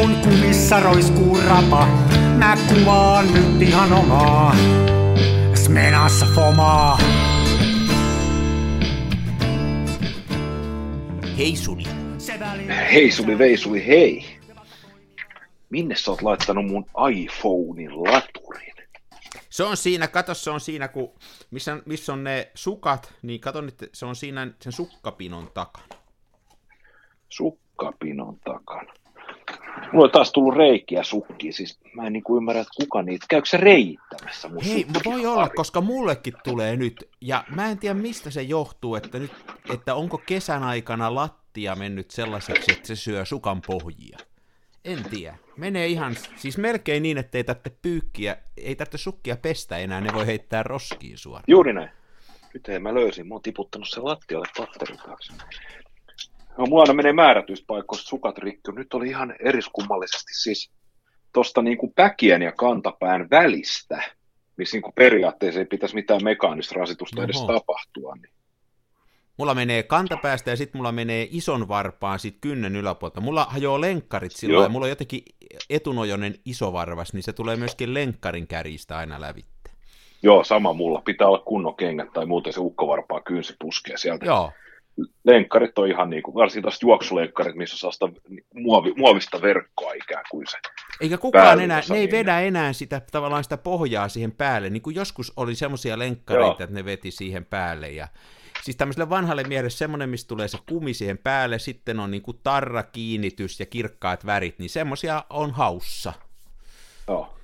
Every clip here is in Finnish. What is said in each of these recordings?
mun kumissa roiskuu rapa. Mä kuvaan nyt ihan omaa. Smenassa fomaa. Hei Suni. Hei Suli Veisuli, hei. Minne sä oot laittanut mun iPhonein laturin? Se on siinä, kato se on siinä, kun, missä, missä on ne sukat, niin kato nyt, se on siinä sen sukkapinon takana. Sukkapinon takana. Mulla on taas tullut reikiä sukkiin, siis mä en niinku ymmärrä, että kuka niitä, käykö se reittämässä mun Hei, voi olla, koska mullekin tulee nyt, ja mä en tiedä mistä se johtuu, että, nyt, että onko kesän aikana lattia mennyt sellaiseksi, että se syö sukan pohjia. En tiedä. Menee ihan, siis melkein niin, että ei tarvitse pyykkiä, ei tarvitse sukkia pestä enää, ne voi heittää roskiin suoraan. Juuri näin. Nyt ei mä löysin, mä oon tiputtanut sen lattialle patterin taakse. No, mulla aina menee määrätyistä paikoista sukat rikki. Nyt oli ihan eriskummallisesti siis tosta niinku päkien ja kantapään välistä, missä niinku periaatteessa ei pitäisi mitään mekaanista rasitusta edes Oho. tapahtua. Niin. Mulla menee kantapäästä ja sitten mulla menee ison varpaan sit kynnen yläpuolta. Mulla hajoaa lenkkarit silloin Joo. ja mulla on jotenkin etunojonen isovarvas, niin se tulee myöskin lenkkarin kärjistä aina lävitte. Joo, sama mulla. Pitää olla kunnon kengät tai muuten se ukkovarpaa kynsi puskee sieltä. Joo, Lenkkarit on ihan niin kuin, varsinkin taas juoksulenkkarit, missä saa sitä muovi, muovista verkkoa ikään kuin se. eikä kukaan enää, ne ei niin. vedä enää sitä tavallaan sitä pohjaa siihen päälle, niin kuin joskus oli semmoisia lenkkareita, Joo. että ne veti siihen päälle ja Siis tämmöiselle vanhalle miehelle semmoinen, missä tulee se kumi siihen päälle, sitten on niinku tarra kiinnitys ja kirkkaat värit, niin semmoisia on haussa. Joo.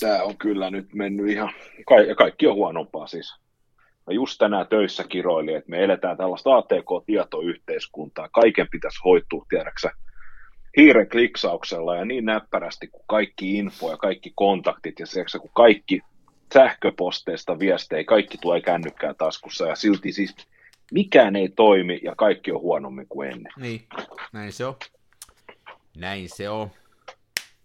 Tämä on kyllä nyt mennyt ihan, ka- kaikki on huonompaa siis. Mä just tänään töissä kiroilin, että me eletään tällaista ATK-tietoyhteiskuntaa. Kaiken pitäisi hoitua, tiedäksä, hiiren kliksauksella ja niin näppärästi kuin kaikki info ja kaikki kontaktit ja tiedäksä, kun kaikki sähköposteista viestejä, kaikki tulee kännykkään taskussa ja silti siis mikään ei toimi ja kaikki on huonommin kuin ennen. Niin, näin se on. Näin se on.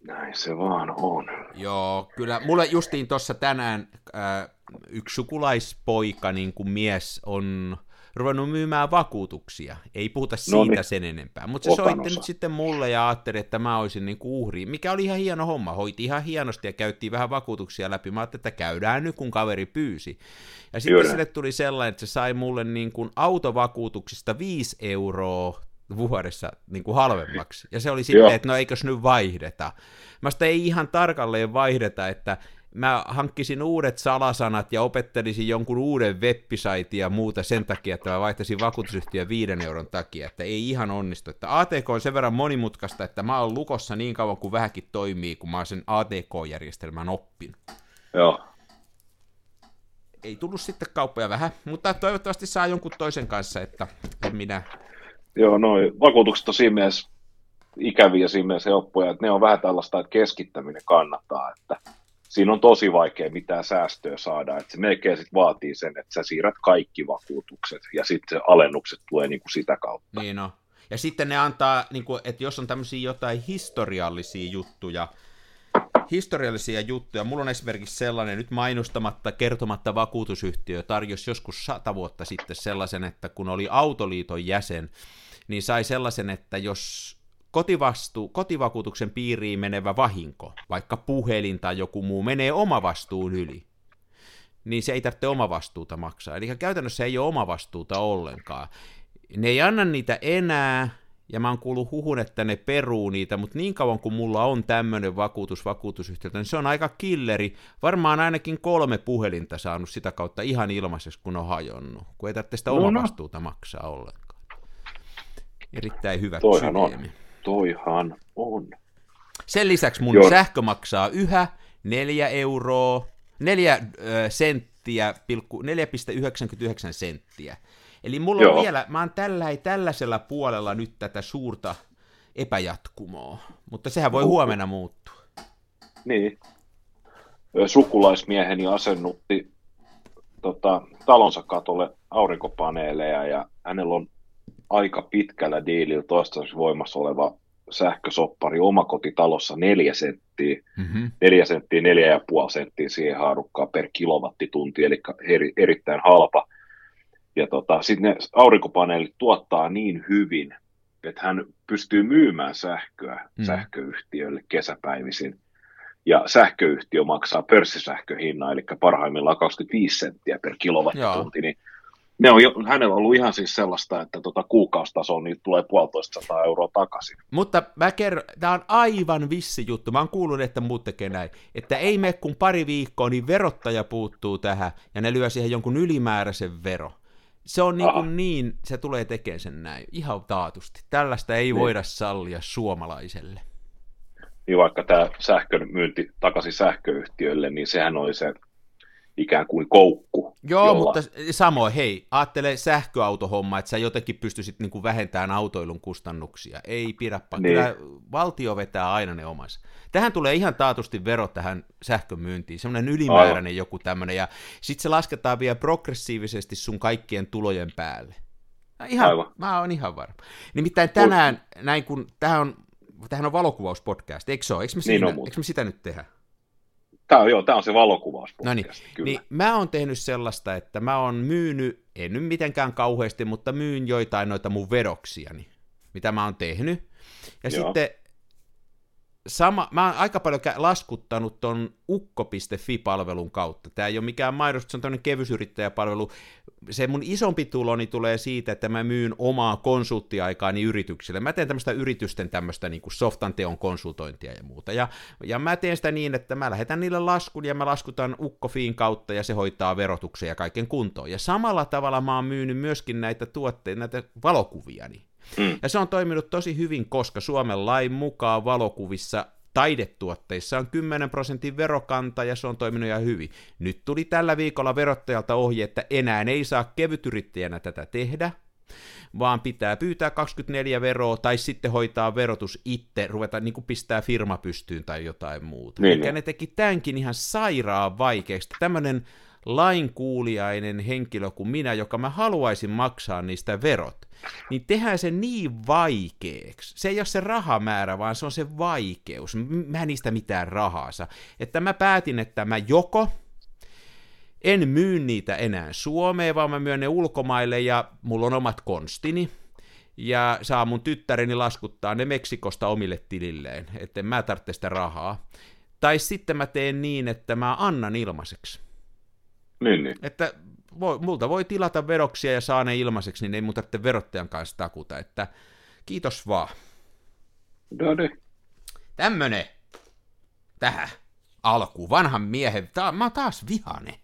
Näin se vaan on. Joo, kyllä. Mulle justiin tuossa tänään äh, yksi sukulaispoika, niin kuin mies, on ruvennut myymään vakuutuksia. Ei puhuta siitä Noniin. sen enempää. Mutta se Otan soitti osa. nyt sitten mulle ja ajatteli, että mä olisin niin kuin uhri, mikä oli ihan hieno homma. Hoiti ihan hienosti ja käyttiin vähän vakuutuksia läpi. Mä ajattelin, että käydään nyt, kun kaveri pyysi. Ja sitten Juuri. sille tuli sellainen, että se sai mulle niin kuin autovakuutuksista 5 euroa vuodessa niin kuin halvemmaksi. Ja se oli sitten, että no eikös nyt vaihdeta. Mä sitä ei ihan tarkalleen vaihdeta, että mä hankkisin uudet salasanat ja opettelisin jonkun uuden web ja muuta sen takia, että mä vaihtaisin vakuutusyhtiön viiden euron takia, että ei ihan onnistu. Että ATK on sen verran monimutkaista, että mä oon lukossa niin kauan kuin vähänkin toimii, kun mä oon sen ATK-järjestelmän oppin. Joo. Ei tullut sitten kauppoja vähän, mutta toivottavasti saa jonkun toisen kanssa, että minä Joo, noin vakuutukset on siinä mielessä ikäviä siinä mielessä helppoja, että ne on vähän tällaista, että keskittäminen kannattaa, että siinä on tosi vaikea mitään säästöä saada, että se melkein sit vaatii sen, että sä siirrät kaikki vakuutukset ja sitten se alennukset tulee niin kuin sitä kautta. Niin on. Ja sitten ne antaa, niin kuin, että jos on tämmöisiä jotain historiallisia juttuja, historiallisia juttuja, mulla on esimerkiksi sellainen, nyt mainostamatta, kertomatta vakuutusyhtiö tarjosi joskus sata vuotta sitten sellaisen, että kun oli Autoliiton jäsen, niin sai sellaisen, että jos kotivastu, kotivakuutuksen piiriin menevä vahinko, vaikka puhelin tai joku muu, menee omavastuun yli, niin se ei tarvitse omavastuuta maksaa. Eli käytännössä ei ole omavastuuta ollenkaan. Ne ei anna niitä enää, ja mä oon kuullut huhun, että ne peruu niitä, mutta niin kauan kuin mulla on tämmöinen vakuutus vakuutusyhtiöltä, niin se on aika killeri. Varmaan ainakin kolme puhelinta saanut sitä kautta ihan ilmaiseksi, kun on hajonnut, kun ei tarvitse sitä No, no. omavastuuta maksaa ollenkaan. Erittäin hyvä Toihan on. systeemi. Toihan on. Sen lisäksi mun Joo. sähkö maksaa yhä 4 euroa, 4 ö, senttiä, pilkku, 4,99 senttiä. Eli mulla on Joo. vielä, mä oon tällä, tällaisella puolella nyt tätä suurta epäjatkumoa, mutta sehän voi huomenna muuttua. Niin. Sukulaismieheni asennutti tota, talonsa katolle aurinkopaneeleja ja hänellä on aika pitkällä diilillä toistaiseksi voimassa oleva sähkösoppari omakotitalossa neljä senttiä, Mm-hmm. neljä senttiä, neljä ja puoli senttiä siihen haarukkaa per kilowattitunti, eli eri, erittäin halpa. Ja tota, sitten ne aurinkopaneelit tuottaa niin hyvin, että hän pystyy myymään sähköä mm. sähköyhtiölle kesäpäivisin. Ja sähköyhtiö maksaa pörssisähköhinnan, eli parhaimmillaan 25 senttiä per kilowattitunti, niin ne on jo, hänellä on ollut ihan siis sellaista, että tota kuukausitasoon niin tulee puolitoista sataa euroa takaisin. Mutta mä kerron, tämä on aivan vissi juttu, mä oon kuullut, että muut tekee näin, että ei me kun pari viikkoa, niin verottaja puuttuu tähän, ja ne lyö siihen jonkun ylimääräisen vero. Se on niin, kuin niin se tulee tekemään sen näin, ihan taatusti. Tällaista ei niin. voida sallia suomalaiselle. Niin vaikka tämä sähkön myynti takaisin sähköyhtiölle, niin sehän oli se ikään kuin koukku. Joo, jolla... mutta samoin, hei, ajattele sähköautohomma, että sä jotenkin pystyisit niin kuin vähentämään autoilun kustannuksia. Ei pidä, niin. kyllä valtio vetää aina ne omassa. Tähän tulee ihan taatusti vero tähän sähkömyyntiin, semmoinen ylimääräinen Aivan. joku tämmöinen, ja sitten se lasketaan vielä progressiivisesti sun kaikkien tulojen päälle. Ihan, Aivan. Mä oon ihan varma. Nimittäin tänään, näin kun, tähän on, tähän on valokuvauspodcast, eikö se ole? Eikö me, niin siinä, eikö me sitä nyt tehdä? Tämä on, joo, tämä on se valokuvaus. No niin, kyllä. niin, mä oon tehnyt sellaista, että mä oon myynyt, en nyt mitenkään kauheasti, mutta myyn joitain noita mun vedoksiani, mitä mä oon tehnyt. Ja joo. sitten sama, mä oon aika paljon laskuttanut ton ukko.fi-palvelun kautta. Tämä ei ole mikään mainos, se on tämmöinen kevysyrittäjäpalvelu. Se mun isompi tuloni tulee siitä, että mä myyn omaa konsulttiaikaani yrityksille. Mä teen tämmöistä yritysten tämmöistä niin softan teon konsultointia ja muuta. Ja, ja mä teen sitä niin, että mä lähetän niille laskun ja mä laskutan ukkofiin kautta ja se hoitaa verotuksen ja kaiken kuntoon. Ja samalla tavalla mä oon myynyt myöskin näitä tuotteita, näitä valokuviani. Mm. Ja se on toiminut tosi hyvin, koska Suomen lain mukaan valokuvissa taidetuotteissa on 10 prosentin verokanta ja se on toiminut ihan hyvin. Nyt tuli tällä viikolla verottajalta ohje, että enää ei saa kevytyrittäjänä tätä tehdä, vaan pitää pyytää 24 veroa tai sitten hoitaa verotus itse, ruveta niin kuin pistää firma pystyyn tai jotain muuta. Niin, Mikä niin. ne teki tämänkin ihan sairaan vaikeaksi. Tämmöinen lainkuuliainen henkilö kuin minä, joka mä haluaisin maksaa niistä verot, niin tehdään se niin vaikeaksi. Se ei ole se rahamäärä, vaan se on se vaikeus. Mä en niistä mitään rahaa saa. Että mä päätin, että mä joko en myy niitä enää Suomeen, vaan mä myön ne ulkomaille ja mulla on omat konstini. Ja saa mun tyttäreni laskuttaa ne Meksikosta omille tililleen, että mä tarvitse sitä rahaa. Tai sitten mä teen niin, että mä annan ilmaiseksi. Niin, niin. Että voi, multa voi tilata veroksia ja saa ne ilmaiseksi, niin ei mun tarvitse verottajan kanssa takuta, että kiitos vaan. No niin. Tämmönen tähän alku vanhan miehen, ta- mä oon taas vihane.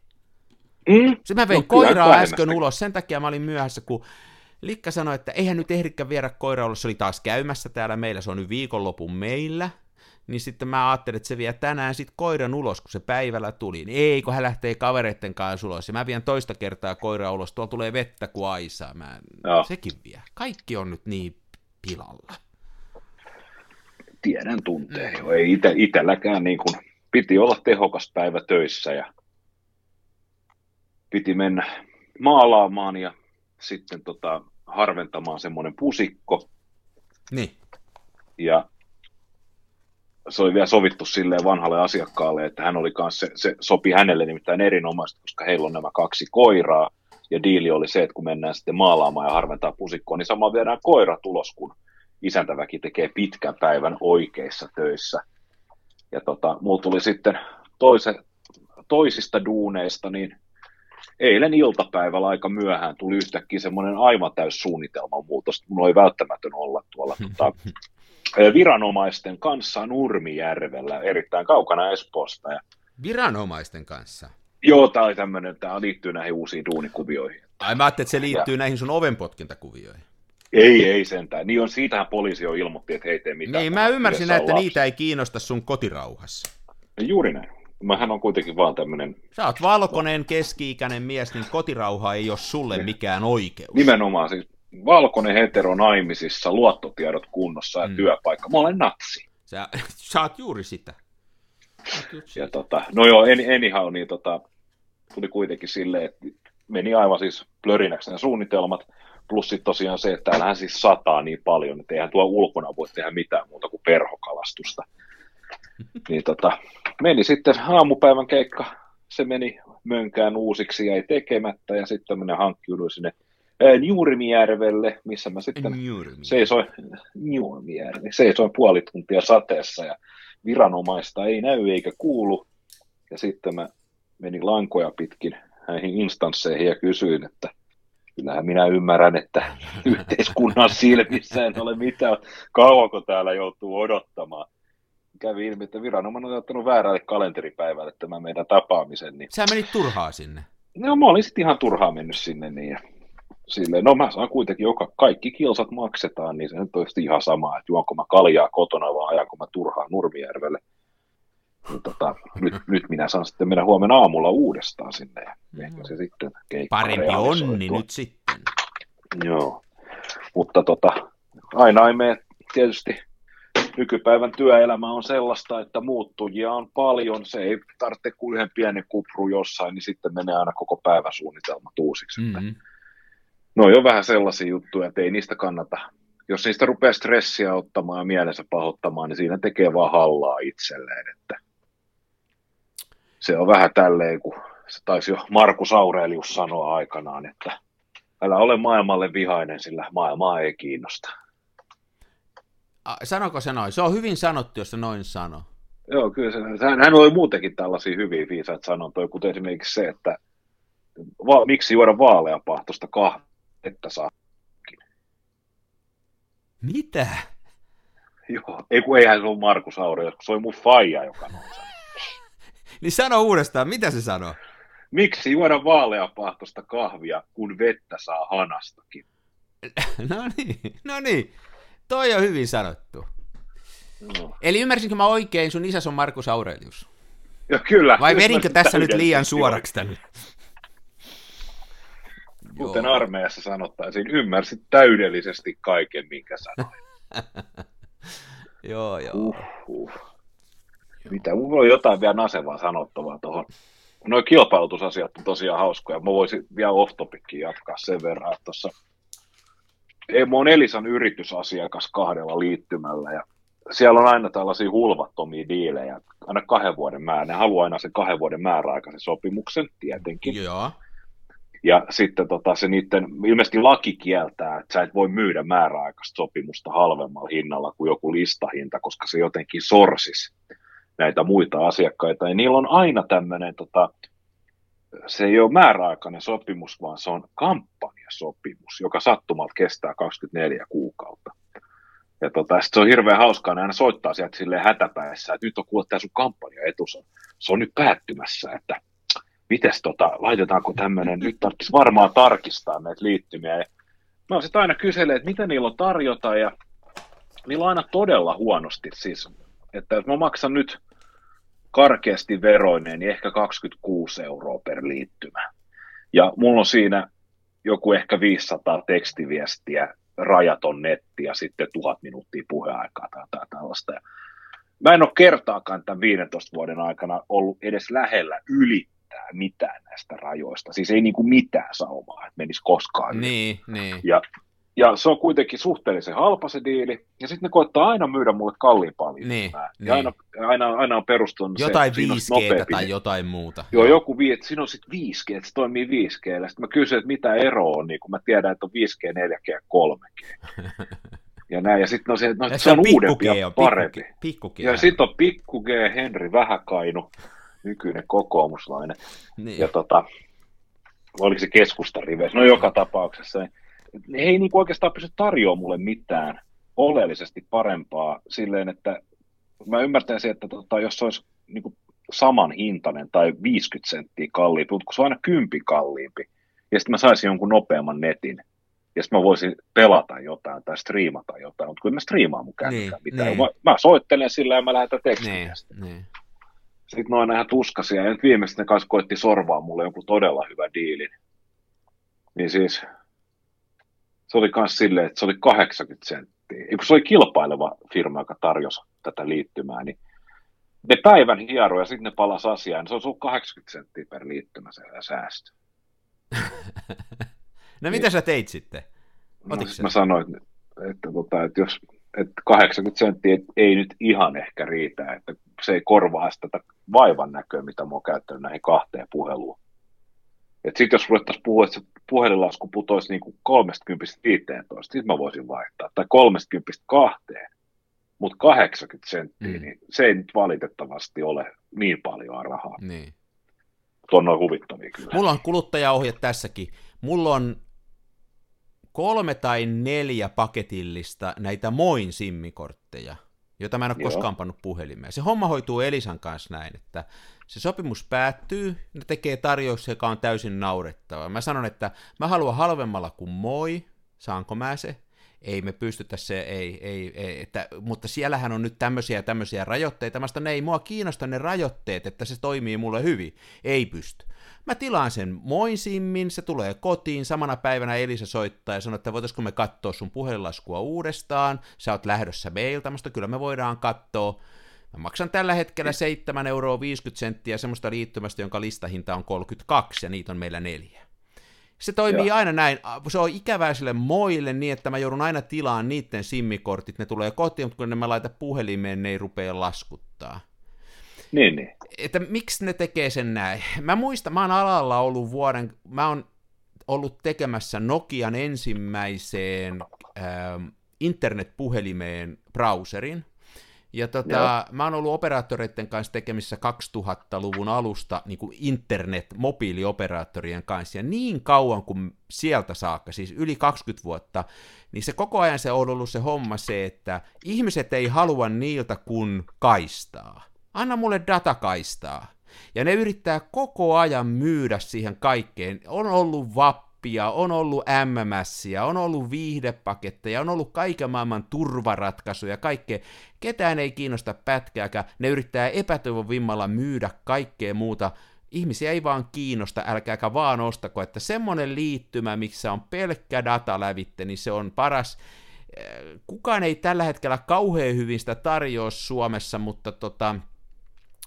Mm? Se mä vein no, koiraa äsken ulos, sen takia mä olin myöhässä, kun Likka sanoi, että eihän nyt ehdikään viedä koiraa ulos, se oli taas käymässä täällä meillä, se on nyt viikonlopun meillä, niin sitten mä ajattelin, että se vie tänään sitten koiran ulos, kun se päivällä tuli. Niin ei, kun hän lähtee kavereitten kanssa ulos. Ja mä vien toista kertaa koira ulos, tuolla tulee vettä kuin aisaa. Mä... No. Sekin vie. Kaikki on nyt niin pilalla. Tiedän tunteen jo. Ei ite, itelläkään niin kuin, piti olla tehokas päivä töissä ja piti mennä maalaamaan ja sitten tota, harventamaan semmoinen pusikko. Niin. Ja se oli vielä sovittu silleen vanhalle asiakkaalle, että hän oli kanssa, se, se sopi hänelle nimittäin erinomaisesti, koska heillä on nämä kaksi koiraa, ja diili oli se, että kun mennään sitten maalaamaan ja harventaa pusikkoa, niin samalla viedään koira tulos, kun isäntäväki tekee pitkän päivän oikeissa töissä. Ja tota, mulla tuli sitten toise, toisista duuneista, niin eilen iltapäivällä aika myöhään tuli yhtäkkiä semmoinen aivan täys suunnitelman muutos. Mun oli välttämätön olla tuolla tota, viranomaisten kanssa Nurmijärvellä, erittäin kaukana Espoosta. Ja... Viranomaisten kanssa? Joo, tämä oli tämmöinen, tämä liittyy näihin uusiin duunikuvioihin. Ai mä ajattelin, että se liittyy ja... näihin sun ovenpotkintakuvioihin. Ei, ei sentään. Niin on, siitähän poliisi jo ilmoitti, että he ei tee mitään. Niin, mä ymmärsin, että lapsi. niitä ei kiinnosta sun kotirauhassa. Juuri näin. Mähän on kuitenkin vaan tämmöinen... Sä oot valkoinen keski-ikäinen mies, niin kotirauha ei ole sulle niin. mikään oikeus. Nimenomaan, siis valkoinen hetero naimisissa, luottotiedot kunnossa ja mm. työpaikka. Mä olen natsi. Sä, sä oot juuri sitä. Ja tota, no joo, en, anyhow, niin tota, tuli kuitenkin silleen, että meni aivan siis plörinäksi nämä suunnitelmat, plus sitten tosiaan se, että täällähän siis sataa niin paljon, että eihän tuo ulkona voi tehdä mitään muuta kuin perhokalastusta. niin tota, meni sitten aamupäivän keikka, se meni mönkään uusiksi, jäi tekemättä, ja sitten minä hankkiuduin sinne Juurimijärvelle, missä mä sitten seisoin, Juurimijärve, seisoin puoli tuntia sateessa ja viranomaista ei näy eikä kuulu. Ja sitten mä menin lankoja pitkin näihin instansseihin ja kysyin, että kyllähän minä ymmärrän, että yhteiskunnan silmissä en ole mitään, kauanko täällä joutuu odottamaan. Kävi ilmi, että viranomainen on ottanut väärälle kalenteripäivälle tämän meidän tapaamisen. Niin... Sä menit turhaa sinne? No mä olin sitten ihan turhaa mennyt sinne niin ja silleen, no mä saan kuitenkin joka, kaikki kilsat maksetaan, niin se nyt on ihan sama, että juonko mä kaljaa kotona vai ajanko mä turhaan Nurmijärvelle. Niin tota, nyt, nyt, minä saan sitten mennä huomenna aamulla uudestaan sinne ja ehkä se sitten Parempi onni nyt sitten. Joo, mutta tota, aina ei mene tietysti nykypäivän työelämä on sellaista, että muuttujia on paljon, se ei tarvitse kuin yhden pienen kupru jossain, niin sitten menee aina koko päiväsuunnitelma uusiksi. Mm-hmm. No on vähän sellaisia juttuja, että ei niistä kannata, jos niistä rupeaa stressiä ottamaan ja mielensä pahoittamaan, niin siinä tekee vaan hallaa itselleen, että se on vähän tälleen, kun se taisi jo Markus Aurelius sanoa aikanaan, että älä ole maailmalle vihainen, sillä maailmaa ei kiinnosta. Sanoko se noin? Se on hyvin sanottu, jos se noin sanoo. Joo, kyllä se, hän oli muutenkin tällaisia hyviä viisaita sanontoja, kuten esimerkiksi se, että va, miksi juoda vaaleapahtosta kahvia, että saa. Mitä? Joo, ei kun eihän se ole Markus Aurelius, se oli mun faija, joka noin sanoi. niin sano uudestaan, mitä se sanoo? Miksi juoda vaaleapahtosta kahvia, kun vettä saa hanastakin? no niin, no niin. Toi on hyvin sanottu. No. Eli ymmärsinkö mä oikein, sun isäs on Markus Aurelius? Joo, kyllä. Vai verinkö tässä nyt liian suoraksi tämän? Kuten Joo. armeijassa sanottaisiin, ymmärsit täydellisesti kaiken, minkä sanoin. joo, joo. Uh, uh. Mitä? Mulla on jotain vielä nasevaa sanottavaa tuohon. Noin kilpailutusasiat on tosiaan hauskoja. Mä voisin vielä off jatkaa sen verran, että tuossa oon Elisan yritysasiakas kahdella liittymällä ja siellä on aina tällaisia hulvattomia diilejä, aina kahden vuoden määrä. Ne haluaa aina sen kahden vuoden määräaikaisen sopimuksen, tietenkin. Joo. Ja sitten tota, se niiden, ilmeisesti laki kieltää, että sä et voi myydä määräaikaista sopimusta halvemmalla hinnalla kuin joku listahinta, koska se jotenkin sorsis näitä muita asiakkaita. Ja niillä on aina tämmöinen tota, se ei ole määräaikainen sopimus, vaan se on kampanjasopimus, joka sattumalta kestää 24 kuukautta. Ja tota, se on hirveän hauskaa, ne aina soittaa sieltä silleen hätäpäissä, että nyt on kuullut tämä sun kampanjaetus, on, se on nyt päättymässä, että mites tota, laitetaanko tämmöinen, nyt tarvitsisi varmaan tarkistaa näitä liittymiä. Ja mä sitten aina kyselen, että mitä niillä on tarjota, ja niillä on aina todella huonosti, siis, että jos mä maksan nyt karkeasti veroinen, niin ehkä 26 euroa per liittymä. Ja mulla on siinä joku ehkä 500 tekstiviestiä, rajaton netti ja sitten tuhat minuuttia puheaikaa tai, tai tällaista. mä en ole kertaakaan tämän 15 vuoden aikana ollut edes lähellä ylittää mitään näistä rajoista. Siis ei niin kuin mitään saumaa, että menisi koskaan. Niin, niin. Ja ja se on kuitenkin suhteellisen halpa se diili, ja sitten ne koettaa aina myydä mulle kalliimpaa Niin, ja niin. aina, aina, aina on perustunut jotain se, 5G tai jotain muuta. Joo, joku vi, siinä on sitten 5G, että se toimii 5G. Sitten mä kysyn, että mitä ero on, niin kun mä tiedän, että on 5G, 4G ja 3G. ja näin, ja sitten no se, no, se, se on, on uudempi ja parempi. Pikku, pikku ja sitten on pikku G, Henri Vähäkainu, nykyinen kokoomuslainen. Niin. Ja tota, oliko se keskustariveys? No joka tapauksessa. Niin ne ei niin oikeastaan pysty tarjoamaan mulle mitään oleellisesti parempaa silleen, että mä ymmärtäisin, että tota, jos se olisi niin kuin saman hintainen tai 50 senttiä kalliimpi, mutta kun se on aina kympi kalliimpi, ja sitten mä saisin jonkun nopeamman netin, ja sitten mä voisin pelata jotain tai striimata jotain, mutta kun mä striimaan mun niin, mitään. Niin. Mä, mä, soittelen sillä ja mä lähetän tekstiviestiä. Niin, niin. Sitten ne on ihan tuskasia, ja nyt viimeisesti ne kanssa koitti sorvaa mulle joku todella hyvä diilin. Niin siis se oli myös silleen, että se oli 80 senttiä. Ja kun se oli kilpaileva firma, joka tarjosi tätä liittymää, niin ne päivän hiero ja sitten ne palas asiaan, niin se on ollut 80 senttiä per liittymä se säästö. no mitä sä teit sitten? no, mä sanoin, että, että, tota, että jos että 80 senttiä ei nyt ihan ehkä riitä, että se ei korvaa sitä vaivan näköä, mitä mä oon käyttänyt näihin kahteen puheluun. Sitten jos ruvettaisiin puhua, että se puhelinlasku putoisi niin kuin 30 15, sitten mä voisin vaihtaa. Tai 30 kahteen, mutta 80 senttiä, mm. niin se ei nyt valitettavasti ole niin paljon rahaa. Niin. Tuon on huvittavia kyllä. Mulla on kuluttajaohje tässäkin. Mulla on kolme tai neljä paketillista näitä Moin simmikortteja, jota mä en ole Joo. koskaan pannut puhelimeen. Se homma hoituu Elisan kanssa näin, että se sopimus päättyy, ne tekee tarjous, joka on täysin naurettava. Mä sanon, että mä haluan halvemmalla kuin moi, saanko mä se? Ei me pystytä se, ei, ei, ei että, mutta siellähän on nyt tämmöisiä ja tämmöisiä rajoitteita. Mä sanon, ei mua kiinnosta ne rajoitteet, että se toimii mulle hyvin. Ei pysty. Mä tilaan sen moisimmin, se tulee kotiin, samana päivänä Elisa soittaa ja sanoo, että voitaisiko me katsoa sun puhelinlaskua uudestaan, sä oot lähdössä meiltä, mutta kyllä me voidaan katsoa. Mä maksan tällä hetkellä 7,50 euroa semmoista liittymästä, jonka listahinta on 32 ja niitä on meillä neljä. Se toimii Joo. aina näin. Se on ikävää sille moille niin, että mä joudun aina tilaan niiden simmikortit. Ne tulee kotiin, mutta kun ne mä laitan puhelimeen, ne ei rupea laskuttaa. Niin, niin. Että miksi ne tekee sen näin? Mä muistan, mä oon alalla ollut vuoden, mä oon ollut tekemässä Nokian ensimmäiseen äh, internetpuhelimeen browserin, ja tota, mä oon ollut operaattoreiden kanssa tekemissä 2000-luvun alusta niin kuin internet-mobiilioperaattorien kanssa, ja niin kauan kuin sieltä saakka, siis yli 20 vuotta, niin se koko ajan se on ollut se homma se, että ihmiset ei halua niiltä kun kaistaa. Anna mulle datakaistaa. Ja ne yrittää koko ajan myydä siihen kaikkeen. On ollut vappia, on ollut MMSiä, on ollut viihdepaketteja, on ollut kaiken maailman turvaratkaisuja, kaikkea. Ketään ei kiinnosta pätkääkään. Ne yrittää epätoivon vimmalla myydä kaikkea muuta. Ihmisiä ei vaan kiinnosta, älkääkä vaan ostako, että semmonen liittymä, missä on pelkkä data lävitte, niin se on paras. Kukaan ei tällä hetkellä kauhean hyvin sitä tarjoa Suomessa, mutta tota,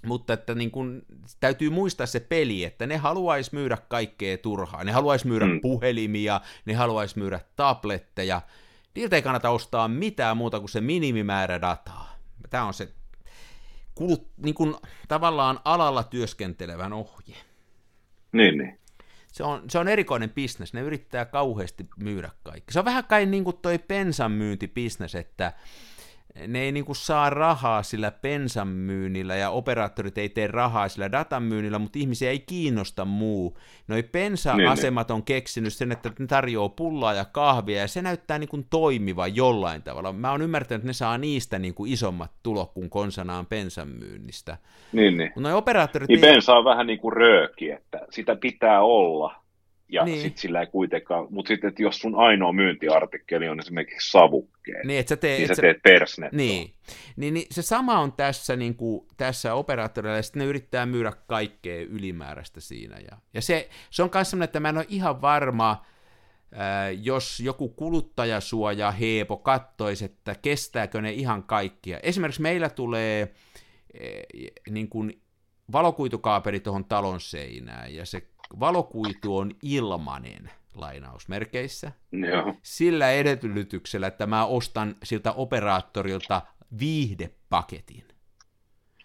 mutta että niin kun, täytyy muistaa se peli, että ne haluaisi myydä kaikkea turhaa. Ne haluaisi myydä mm. puhelimia, ne haluaisi myydä tabletteja. Niiltä ei kannata ostaa mitään muuta kuin se minimimäärä dataa. Tämä on se kulut, niin kun, tavallaan alalla työskentelevän ohje. Niin, niin. Se on, se on erikoinen bisnes, ne yrittää kauheasti myydä kaikki. Se on vähän kai niin kuin toi pensan myyntibisnes, että ne ei niinku saa rahaa sillä pensan myynnillä ja operaattorit ei tee rahaa sillä datan myynnillä, mutta ihmisiä ei kiinnosta muu. Noi pensa-asemat on keksinyt sen, että ne tarjoaa pullaa ja kahvia ja se näyttää niinku toimiva jollain tavalla. Mä oon ymmärtänyt, että ne saa niistä niinku isommat tulot kuin konsanaan pensan myynnistä. Niin, niin. Noi operaattorit niin ei... pensa on vähän niin kuin rööki, että sitä pitää olla ja niin. sitten sillä ei kuitenkaan, mutta sitten, että jos sun ainoa myyntiartikkeli on esimerkiksi savukkeet, niin, että sä teet, niin sä teet persnettoa. Niin. Niin, niin, se sama on tässä, niin kuin, tässä operaattorilla, ja sitten ne yrittää myydä kaikkea ylimääräistä siinä. Ja, ja se, se on myös sellainen, että mä en ole ihan varma, ää, jos joku kuluttajasuoja heepo kattoisi, että kestääkö ne ihan kaikkia. Esimerkiksi meillä tulee niin kuin valokuitukaapeli tuohon talon seinään, ja se valokuitu on ilmanen lainausmerkeissä. Joo. Sillä edellytyksellä, että mä ostan siltä operaattorilta viihdepaketin.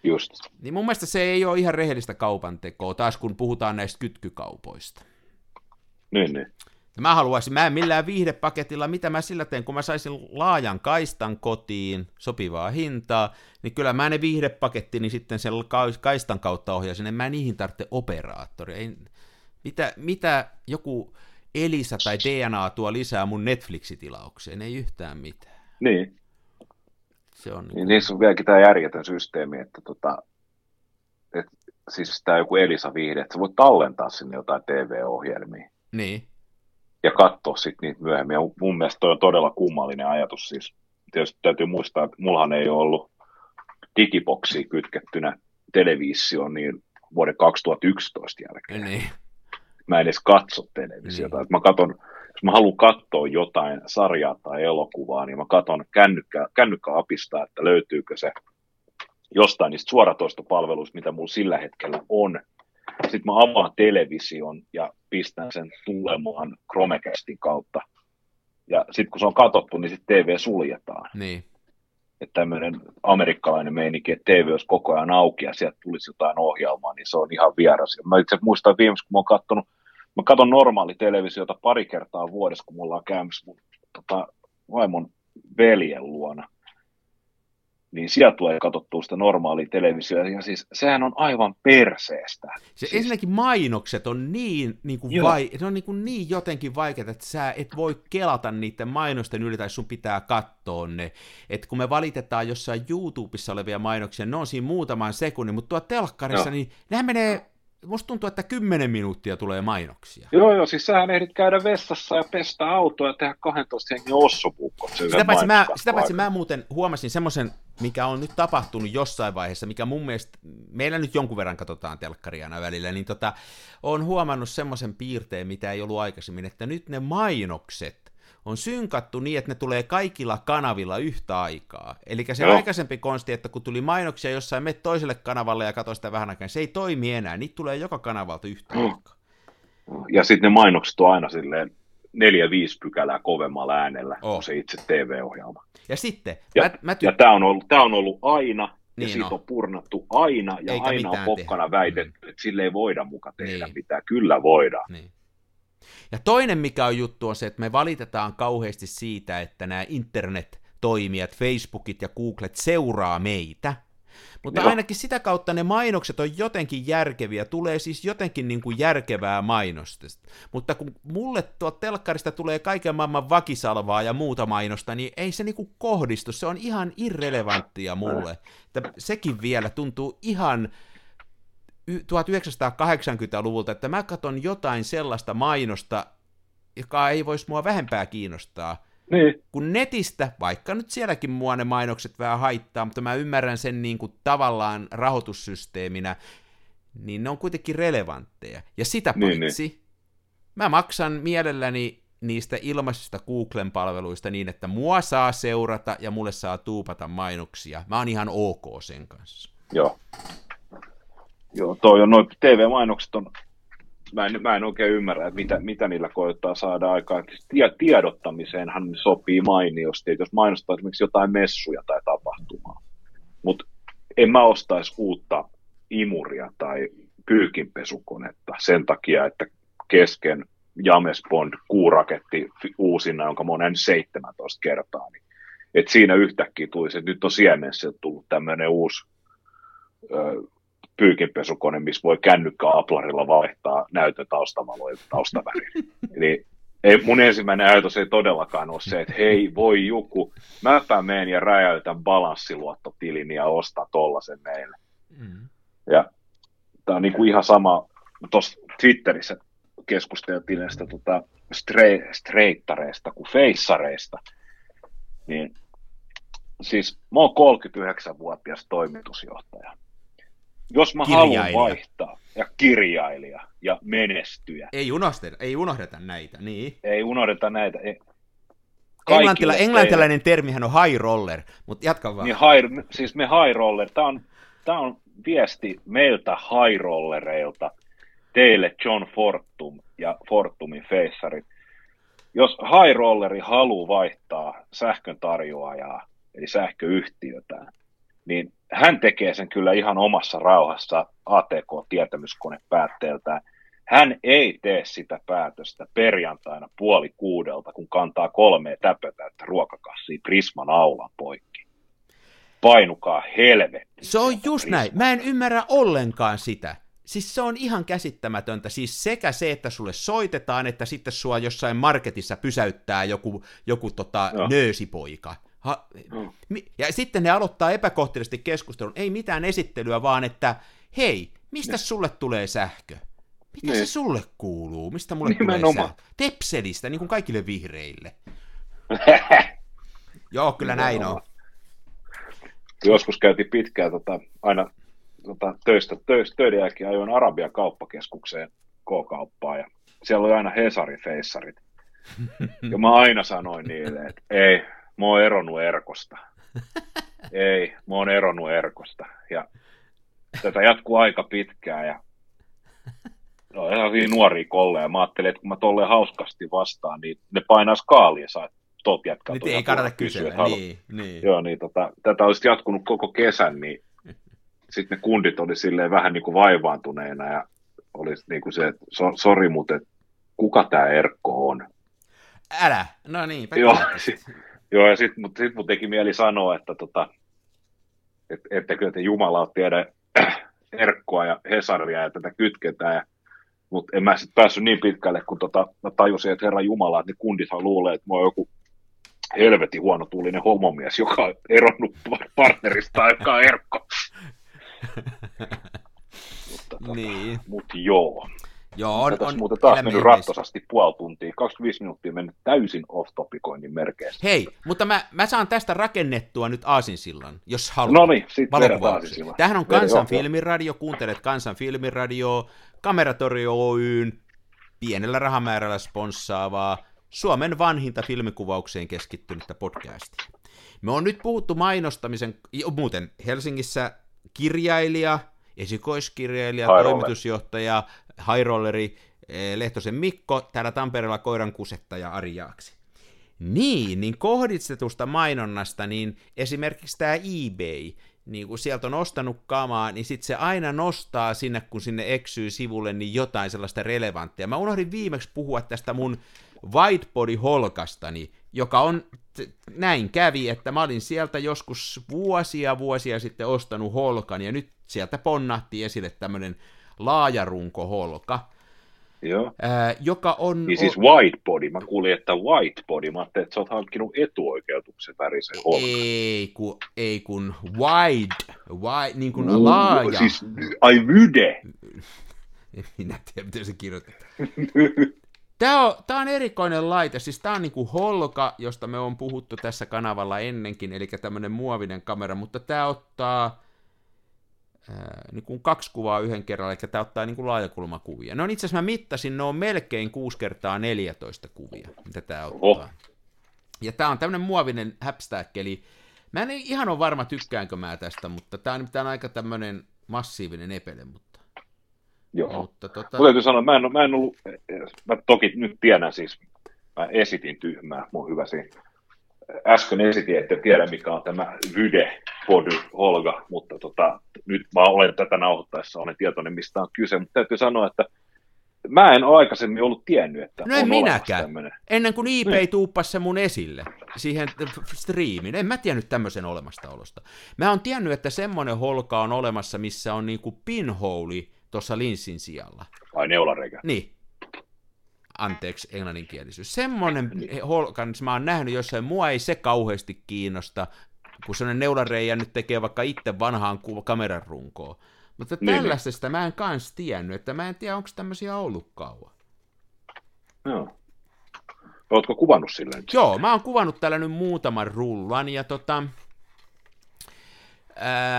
Just. Niin mun mielestä se ei ole ihan rehellistä kaupan tekoa, taas kun puhutaan näistä kytkykaupoista. Niin, niin. Mä haluaisin, mä en millään viihdepaketilla, mitä mä sillä teen, kun mä saisin laajan kaistan kotiin, sopivaa hintaa, niin kyllä mä ne viihdepakettini sitten sen kaistan kautta ohjaisin, en mä niihin tarvitse operaattoria. Ei, mitä, mitä joku Elisa tai DNA tuo lisää mun Netflix-tilaukseen? Ei yhtään mitään. Niin. Se on niin, niin niissä on vieläkin tämä järjetön systeemi, että tota, et, siis tämä joku Elisa viihde, että sä voit tallentaa sinne jotain TV-ohjelmia. Niin. Ja katsoa sitten niitä myöhemmin. Ja mun mielestä toi on todella kummallinen ajatus. Siis tietysti täytyy muistaa, että mullahan ei ole ollut digiboksi kytkettynä televisioon niin vuoden 2011 jälkeen. Niin mä edes katso televisiota. Mm. mä katon, jos mä haluan katsoa jotain sarjaa tai elokuvaa, niin mä katon kännykkä, kännykkäapista, että löytyykö se jostain niistä suoratoistopalveluista, mitä mulla sillä hetkellä on. Sitten mä avaan television ja pistän sen tulemaan Chromecastin kautta. Ja sitten kun se on katsottu, niin sitten TV suljetaan. Niin. Että tämmöinen amerikkalainen meininki, että TV olisi koko ajan auki ja sieltä tulisi jotain ohjelmaa, niin se on ihan vieras. Ja mä itse muistan viimeksi, kun mä oon katsonut mä katson normaali televisiota pari kertaa vuodessa, kun mulla on käymässä mun tota, vaimon veljen luona niin sieltä tulee katsottua sitä normaalia televisiota, ja siis sehän on aivan perseestä. Se siis... ensinnäkin mainokset on niin, niin, kuin vai, ne on niin, kuin niin jotenkin vaikeita, että sä et voi kelata niiden mainosten yli, tai sun pitää katsoa ne. Et kun me valitetaan jossain YouTubessa olevia mainoksia, ne on siinä muutaman sekunnin, mutta tuo telkkarissa, Joo. niin nehän menee musta tuntuu, että 10 minuuttia tulee mainoksia. Joo, joo, siis sähän ehdit käydä vessassa ja pestä autoa ja tehdä 12 hengen ossopuukko. Sitä paitsi, mä, sitä paitsi mä muuten huomasin semmoisen, mikä on nyt tapahtunut jossain vaiheessa, mikä mun mielestä, meillä nyt jonkun verran katsotaan telkkaria aina välillä, niin tota, on huomannut semmoisen piirteen, mitä ei ollut aikaisemmin, että nyt ne mainokset on synkattu niin, että ne tulee kaikilla kanavilla yhtä aikaa. Eli se Joo. aikaisempi konsti, että kun tuli mainoksia jossain, me toiselle kanavalle ja katsoi sitä vähän aikaa, se ei toimi enää. Niitä tulee joka kanavalta yhtä mm. aikaa. Ja sitten ne mainokset on aina silleen neljä, viisi pykälää kovemmalla äänellä oh. kuin se itse TV-ohjelma. Ja sitten... Ja, mä, mä ty- ja tämä on, ollut, on ollut aina, niin ja siitä on. on purnattu aina, ja Eikä aina on pokkana tehdä. väitetty, mm. että sille ei voida muka tehdä niin. mitään. Kyllä voidaan. Niin. Ja toinen mikä on juttu on se, että me valitetaan kauheasti siitä, että nämä internet-toimijat, Facebookit ja Googlet seuraa meitä, mutta Joo. ainakin sitä kautta ne mainokset on jotenkin järkeviä, tulee siis jotenkin niin kuin järkevää mainosta. Mutta kun mulle tuo telkkarista tulee kaiken maailman vakisalvaa ja muuta mainosta, niin ei se niin kuin kohdistu, se on ihan irrelevanttia mulle. Että sekin vielä tuntuu ihan 1980-luvulta, että mä katson jotain sellaista mainosta, joka ei voisi mua vähempää kiinnostaa. Niin. Kun netistä, vaikka nyt sielläkin mua ne mainokset vähän haittaa, mutta mä ymmärrän sen niin kuin tavallaan rahoitussysteeminä, niin ne on kuitenkin relevantteja. Ja sitä niin, paitsi, niin. mä maksan mielelläni niistä ilmaisista Googlen palveluista niin, että mua saa seurata ja mulle saa tuupata mainoksia. Mä oon ihan ok sen kanssa. Joo. Joo, toi on, noin TV-mainokset on, mä en, mä en oikein ymmärrä, että mitä, mitä niillä koittaa saada aikaa. Tie, tiedottamiseenhan sopii mainiosti, että jos mainostaa esimerkiksi jotain messuja tai tapahtumaa. Mutta en mä ostaisi uutta imuria tai pyykinpesukonetta sen takia, että kesken James Bond kuuraketti uusina, jonka mä oon 17 kertaa, niin et siinä yhtäkkiä tulisi, että nyt on Siemensä tullut tämmöinen uusi ö, pyykinpesukone, missä voi kännykkä-aplarilla vaihtaa näytön taustavaloja taustaväriin. Eli ei, mun ensimmäinen ajatus ei todellakaan ole se, että hei, voi joku, mäpä meen ja räjäytän balanssiluottotilin ja ostaa tollasen meille. Mm. Ja tämä on niinku ihan sama, tuossa Twitterissä keskusteltiin näistä tota, stre, streittareista kuin feissareista, niin siis mä oon 39-vuotias toimitusjohtaja jos mä haluan vaihtaa, ja kirjailija ja menestyjä. Ei unohdeta, ei unohdeta näitä, niin. Ei unohdeta näitä. Ei. Englantila, englantilainen teille... termihän on high roller, mutta jatka vaan. Niin high, siis me high roller, tämä on, tää on viesti meiltä high rollereilta teille John Fortum ja Fortumin feissarit. Jos high rolleri haluaa vaihtaa sähkön tarjoajaa, eli sähköyhtiötään, niin hän tekee sen kyllä ihan omassa rauhassa ATK-tietämyskone päätteeltään. Hän ei tee sitä päätöstä perjantaina puoli kuudelta, kun kantaa kolme täpötäyttä ruokakassia Prisman aulan poikki. Painukaa helvetti. Se on just Prisman. näin. Mä en ymmärrä ollenkaan sitä. Siis se on ihan käsittämätöntä. Siis sekä se, että sulle soitetaan, että sitten sua jossain marketissa pysäyttää joku, joku tota, no. nöösipoika. Ha, mm. Ja sitten ne aloittaa epäkohtelisesti keskustelun, ei mitään esittelyä, vaan että hei, mistä ne. sulle tulee sähkö? Mitä ne. se sulle kuuluu? Mistä mulle Nimenomaan. tulee sähkö? Tepselistä, niin kuin kaikille vihreille. Joo, kyllä näin on. Joskus käytiin pitkään tota, aina tota, töistä, töistä, töiden jälkeen ajoin Arabian kauppakeskukseen K-kauppaan ja siellä oli aina Hesarin feissarit. Ja mä aina sanoin niille, että ei, mä oon eronnut Erkosta. Ei, mä oon eronnut Erkosta. Ja tätä jatkuu aika pitkään ja no, ihan nuoria kolleja. Mä ajattelin, että kun mä tolleen hauskasti vastaan, niin ne painaa skaalia saa tot jätkää. Nyt ei kannata kysyä, kysyä niin, niin. Joo, niin tota, tätä olisi jatkunut koko kesän, niin sitten ne kundit oli silleen vähän niin kuin vaivaantuneena ja oli niin kuin se, että so, sori, mutta kuka tämä Erkko on. Älä, no niin. Joo, sit, joo, ja sitten mut, sit mun teki mieli sanoa, että tota, et, ettekö te Jumala tiedä Erkkoa ja Hesaria ja tätä kytketään. Mutta en mä sitten päässyt niin pitkälle, kun tota, mä tajusin, että Herra Jumala, että ne kundithan luulee, että mä oon joku helvetin huono tuulinen homomies, joka on eronnut partnerista, joka on Erkko. mutta, tota, niin. mut joo. Joo, on, Tässä on muuten taas mennyt rattosasti puoli tuntia, 25 minuuttia mennyt täysin off-topicoinnin merkeissä. Hei, mutta mä, mä saan tästä rakennettua nyt aasinsillan, jos haluat. No niin, sit vedetään Valokuvauksia. aasinsillan. Tämähän on Kansan filmiradio, kuuntelet Kansan filmiradio, Kameratori Oyn, pienellä rahamäärällä sponssaavaa, Suomen vanhinta filmikuvaukseen keskittynyttä podcastia. Me on nyt puhuttu mainostamisen, jo, muuten Helsingissä kirjailija, esikoiskirjailija, High roller. toimitusjohtaja, hairolleri, Lehtosen Mikko, täällä Tampereella koiran kusettaja Ari Jaaksi. Niin, niin kohdistetusta mainonnasta, niin esimerkiksi tämä eBay, niin kun sieltä on ostanut kamaa, niin sitten se aina nostaa sinne, kun sinne eksyy sivulle, niin jotain sellaista relevanttia. Mä unohdin viimeksi puhua tästä mun whitebody holkastani, joka on, näin kävi, että mä olin sieltä joskus vuosia vuosia sitten ostanut holkan, ja nyt sieltä ponnahti esille tämmönen laajarunkoholka, Joo. ää, joka on... Niin siis whitebody, mä kuulin, että whitebody, mä ajattelin, että sä oot hankkinut etuoikeutuksen värisen holkan. Ei kun, ei kun wide, wide niin kuin laaja. Siis, ai vyde. Minä tiedä, miten se kirjoitetaan. Tämä on, tämä on erikoinen laite, siis tämä on niinku holka, josta me on puhuttu tässä kanavalla ennenkin, eli tämmöinen muovinen kamera, mutta tämä ottaa ää, niin kuin kaksi kuvaa yhden kerran, eli tämä ottaa niin kuin laajakulmakuvia. Ne on itse asiassa, mä mittasin, ne on melkein 6 kertaa 14 kuvia, mitä tämä ottaa. Oho. Ja tämä on tämmöinen muovinen häpstäkki, eli mä en ihan ole varma tykkäänkö mä tästä, mutta tämä on nimittäin aika tämmöinen massiivinen epele, mutta, Joo. mutta tota, Mun täytyy sanoa, mä en, mä en ollut, mä toki nyt tiedän siis, mä esitin tyhmää, mun hyvä siinä. Äsken esitin, että tiedä mikä on tämä Vyde Pody Holga, mutta tota, nyt mä olen tätä nauhoittaessa, olen tietoinen mistä on kyse, mutta täytyy sanoa, että mä en ole aikaisemmin ollut tiennyt, että No en on olemassa minäkään. Ennen kuin eBay tuuppasi se mun esille, siihen striimiin, en mä tiennyt tämmöisen olemassaolosta. Mä oon tiennyt, että semmonen holka on olemassa, missä on niinku pinhole tuossa linssin sijalla. Ai neulareikä. Niin. Anteeksi, englanninkielisyys. Semmonen holka, niin mä oon nähnyt jossain, mua ei se kauheasti kiinnosta, kun semmonen neulareija nyt tekee vaikka itse vanhaan kameran runkoon. Mutta Niin, tällaisesta mä en kans tiennyt, että mä en tiedä, onko tämmöisiä ollut kauan. Joo. Oletko kuvannut sillä nyt? Joo, mä oon kuvannut täällä nyt muutaman rullan, ja tota...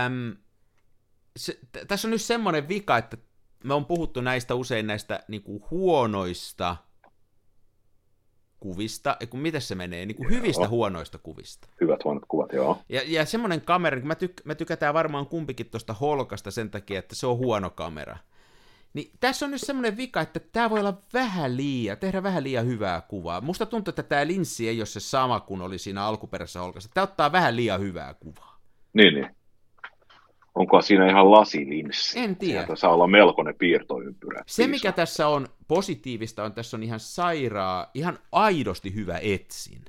Äm, se, t- tässä on nyt semmoinen vika, että me on puhuttu näistä usein näistä niinku, huonoista kuvista, kun miten se menee, niinku, hyvistä huonoista kuvista. Hyvät huonot kuvat, joo. Ja, ja semmoinen kamera, niin mä, tyk- me tykätään varmaan kumpikin tuosta holkasta sen takia, että se on huono kamera. Niin tässä on nyt semmoinen vika, että tämä voi olla vähän liian, tehdä vähän liian hyvää kuvaa. Musta tuntuu, että tämä linssi ei ole se sama kuin oli siinä alkuperäisessä holkassa. Tämä ottaa vähän liian hyvää kuvaa. Niin, niin. Onko siinä ihan lasilinssi? En tiedä. Sieltä saa olla melkoinen piirtoympyrä. Se, mikä tässä on positiivista, on tässä on ihan sairaa, ihan aidosti hyvä etsin.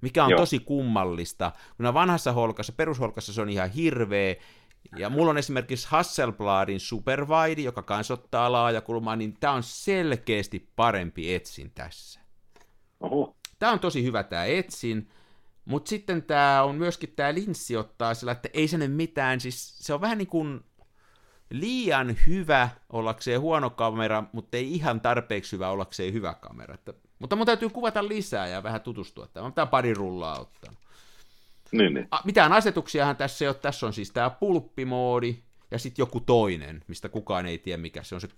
Mikä on Joo. tosi kummallista. Kun vanhassa holkassa, perusholkassa se on ihan hirveä. Ja mulla on esimerkiksi Hasselbladin Superwide, joka kans ottaa laajakulmaa, niin tämä on selkeästi parempi etsin tässä. Oho. Tämä on tosi hyvä tämä etsin, mutta sitten tämä on myöskin tämä linssi ottaa sillä, että ei se nyt mitään, siis se on vähän niin kuin liian hyvä ollakseen huono kamera, mutta ei ihan tarpeeksi hyvä ollakseen hyvä kamera. Että, mutta mun täytyy kuvata lisää ja vähän tutustua tähän. Mä pari rullaa ottanut. Niin, niin. A, mitään asetuksiahan tässä ei ole. Tässä on siis tämä pulppimoodi ja sitten joku toinen, mistä kukaan ei tiedä mikä se on. Se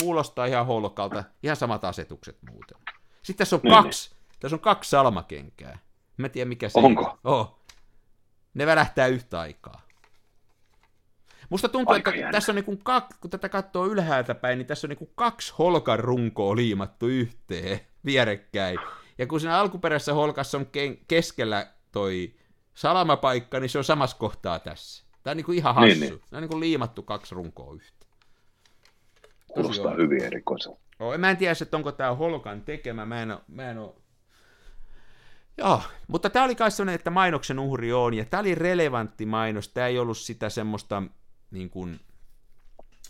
kuulostaa ihan holkalta. Ihan samat asetukset muuten. Sitten tässä on Niin, kaksi. Tässä on kaksi salmakenkää. Mä en tiedä mikä se Onko? Oh. Ne välähtää yhtä aikaa. Musta tuntuu, Aika että jännä. tässä on niin kuin kaksi, kun tätä katsoo ylhäältä päin, niin tässä on niin kuin kaksi holkan runkoa liimattu yhteen vierekkäin. Ja kun siinä alkuperäisessä holkassa on ke- keskellä toi salamapaikka, niin se on samassa kohtaa tässä. Tämä on niin kuin ihan hassu. Niin, Niin, niin. on niin kuin liimattu kaksi runkoa yhteen. Kuulostaa hyvin erikoiselta. Oh, mä en tiedä, että onko tämä Holkan tekemä, mä en, mä en ole... Joo, mutta tämä oli kai sellainen, että mainoksen uhri on, ja tämä oli relevantti mainos, tämä ei ollut sitä semmoista niin kuin,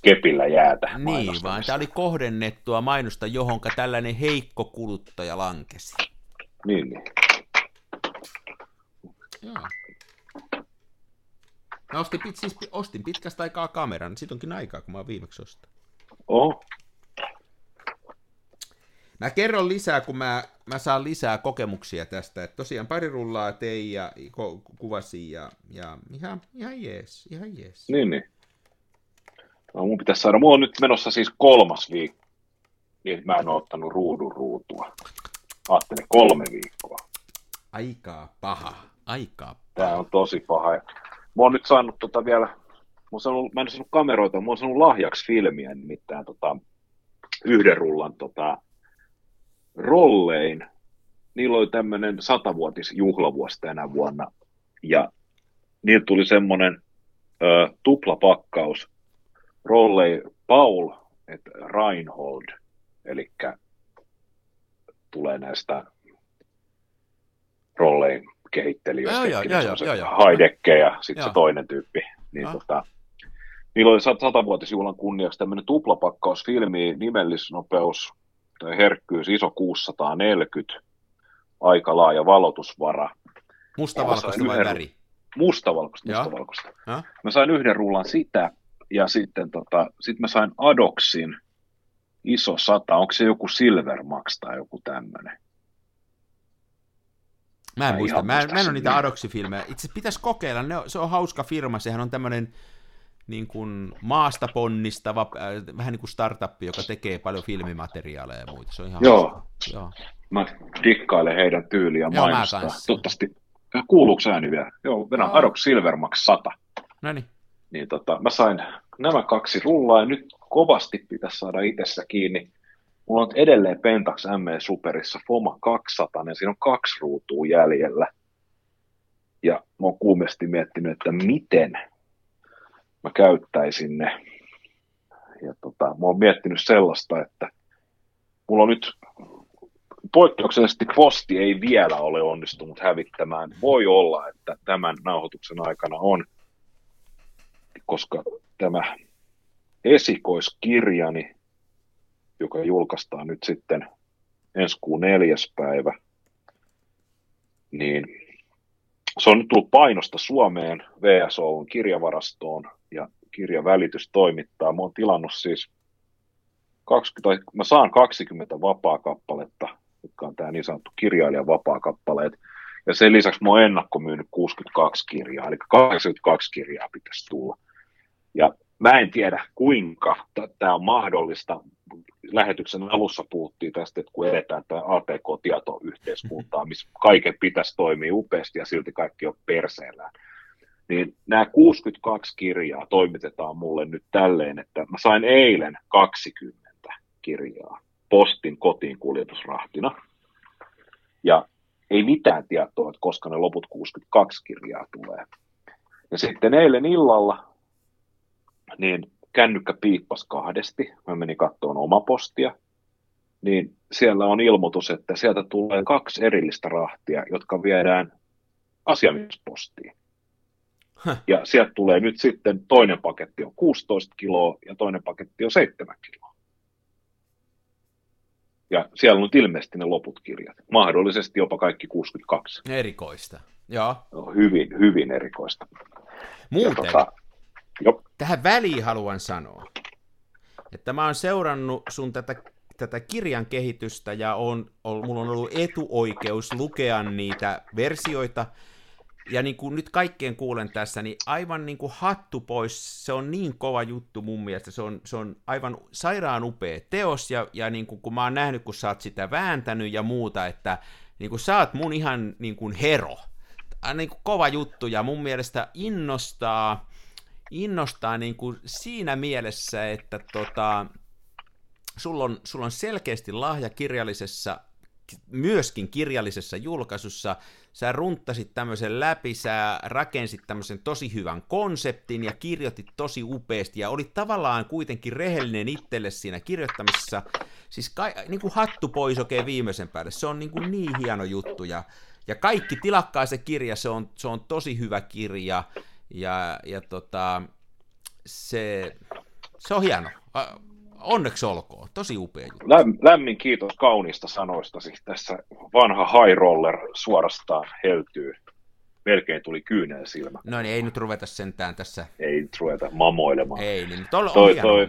kepillä jäätä. Niin, vaan tämä oli kohdennettua mainosta, johonka tällainen heikko kuluttaja lankesi. Niin, niin. Joo. Mä ostin, siis ostin pitkästä aikaa kameran, siitä onkin aikaa, kun mä oon viimeksi ostanut. Oh. Mä kerron lisää, kun mä, mä saan lisää kokemuksia tästä. Et tosiaan pari rullaa tein ja ko- kuvasin ja, ja ihan, ihan jees, ihan jees. Niin, niin. No, mun pitäisi saada, mulla on nyt menossa siis kolmas viikko, niin mä en ole ottanut ruudun ruutua. Ajattelin kolme viikkoa. Aika paha, aika paha. Tää on tosi paha. Mä oon nyt saanut tota vielä, mä, oon saanut, mä en saanut kameroita, mä oon saanut lahjaksi filmiä nimittäin tota, yhden rullan tota, rollein. Niillä oli tämmöinen satavuotis juhlavuosi tänä vuonna. Ja niillä tuli semmoinen ö, tuplapakkaus rollei Paul et Reinhold, eli tulee näistä rollein kehittelijöistä, joo, joo, joo, joo, Heidecke ja sitten se toinen tyyppi. Niin tota, niillä oli satavuotisjuhlan kunniaksi tämmöinen tuplapakkaus filmi, nimellisnopeus tai herkkyys, iso 640, aika laaja valotusvara. Mustavalkoista vai väri? Mustavalkoista, mustavalkoista. Mä sain yhden rullan sitä, ja sitten tota, sit mä sain Adoxin iso sata, onko se joku Silvermax tai joku tämmöinen? Mä en mä muista, mä en, mä en ole niitä Adoxi-filmejä. Itse pitäisi kokeilla, ne on, se on hauska firma, sehän on tämmöinen niin kuin maasta ponnistava, äh, vähän niin kuin startup, joka tekee paljon filmimateriaaleja ja muita. Se on ihan Joo. Hauska. Joo. Mä dikkailen heidän tyyliä mainostaa. Toivottavasti. Kuuluuko ääni vielä? Joo, vedän Adox Silvermax 100. No niin niin tota, mä sain nämä kaksi rullaa ja nyt kovasti pitäisi saada itsessä kiinni. Mulla on edelleen Pentax ME Superissa Foma 200, niin siinä on kaksi ruutua jäljellä. Ja mä oon kuumesti miettinyt, että miten mä käyttäisin ne. Ja tota, mä oon miettinyt sellaista, että mulla on nyt poikkeuksellisesti Kvosti ei vielä ole onnistunut hävittämään. Voi olla, että tämän nauhoituksen aikana on – koska tämä esikoiskirjani, joka julkaistaan nyt sitten ensi kuun neljäs päivä, niin se on nyt tullut painosta Suomeen VSOn kirjavarastoon ja kirjavälitys toimittaa. Mä oon tilannut siis 20, tai mä saan 20 vapaa-kappaletta, jotka on tämä niin sanottu kirjailijan vapaa-kappaleet. Ja sen lisäksi mä oon ennakkomyynyt 62 kirjaa, eli 82 kirjaa pitäisi tulla. Ja mä en tiedä, kuinka tämä on mahdollista. Lähetyksen alussa puhuttiin tästä, että kun edetään tämä ATK-tietoyhteiskuntaa, missä kaiken pitäisi toimia upeasti ja silti kaikki on perseellään. Niin nämä 62 kirjaa toimitetaan mulle nyt tälleen, että mä sain eilen 20 kirjaa postin kotiin kuljetusrahtina. Ja ei mitään tietoa, että koska ne loput 62 kirjaa tulee. Ja sitten eilen illalla niin kännykkä piippas kahdesti. Mä menin kattoon oma postia, niin siellä on ilmoitus, että sieltä tulee kaksi erillistä rahtia, jotka viedään asiamiespostiin. Ja sieltä tulee nyt sitten toinen paketti on 16 kiloa ja toinen paketti on 7 kiloa. Ja siellä on ilmeisesti ne loput kirjat. Mahdollisesti jopa kaikki 62. Erikoista, joo. No, hyvin, hyvin erikoista. Muuten, ja tota, jo. Tähän väliin haluan sanoa, että mä oon seurannut sun tätä, tätä kirjan kehitystä ja on, on, mulla on ollut etuoikeus lukea niitä versioita, ja niin kuin nyt kaikkien kuulen tässä, niin aivan niin kuin hattu pois, se on niin kova juttu mun mielestä, se on, se on aivan sairaan upea teos, ja, ja niin kuin, kun mä oon nähnyt, kun sä oot sitä vääntänyt ja muuta, että niin kuin sä oot mun ihan niin kuin hero, niin kuin kova juttu, ja mun mielestä innostaa, innostaa niin kuin siinä mielessä, että tota, sulla, on, sulla on selkeästi lahja kirjallisessa myöskin kirjallisessa julkaisussa, sä runttasit tämmöisen läpi, sä rakensit tämmöisen tosi hyvän konseptin ja kirjoitit tosi upeasti ja olit tavallaan kuitenkin rehellinen itselle siinä kirjoittamisessa. Siis ka- niin kuin hattu pois oikein viimeisen päälle, se on niin, kuin niin hieno juttu ja, ja kaikki tilakkaa se kirja, se on, se on tosi hyvä kirja ja, ja tota, se, se on hieno onneksi olkoon, tosi upea juttu. Läm, lämmin kiitos kauniista sanoistasi. Tässä vanha high roller suorastaan heltyy. Melkein tuli kyynel silmä. No niin, ei nyt ruveta sentään tässä. Ei nyt ruveta mamoilemaan. Ei, niin toi, on toi, toi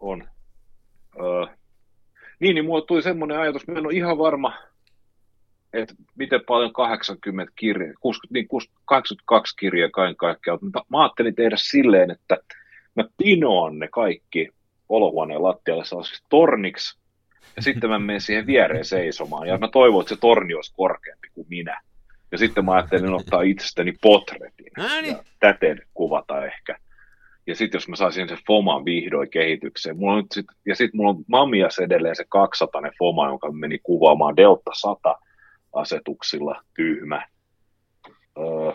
On. Öö, niin, niin mulla tuli semmoinen ajatus, mä en ole ihan varma, että miten paljon 80 kirjaa, 60, niin 82 kirjaa kaiken kaikkiaan, mutta mä ajattelin tehdä silleen, että mä pinoan ne kaikki olohuoneen lattialle sellaisiksi torniksi, ja sitten mä menen siihen viereen seisomaan, ja mä toivon, että se torni olisi korkeampi kuin minä. Ja sitten mä ajattelin ottaa itsestäni potretin, niin. ja täten kuvata ehkä. Ja sitten jos mä saisin sen Foman vihdoin kehitykseen, mulla on sit, ja sitten mulla on Mamias edelleen se 200 Foma, jonka meni kuvaamaan Delta 100 asetuksilla, tyhmä. Öö,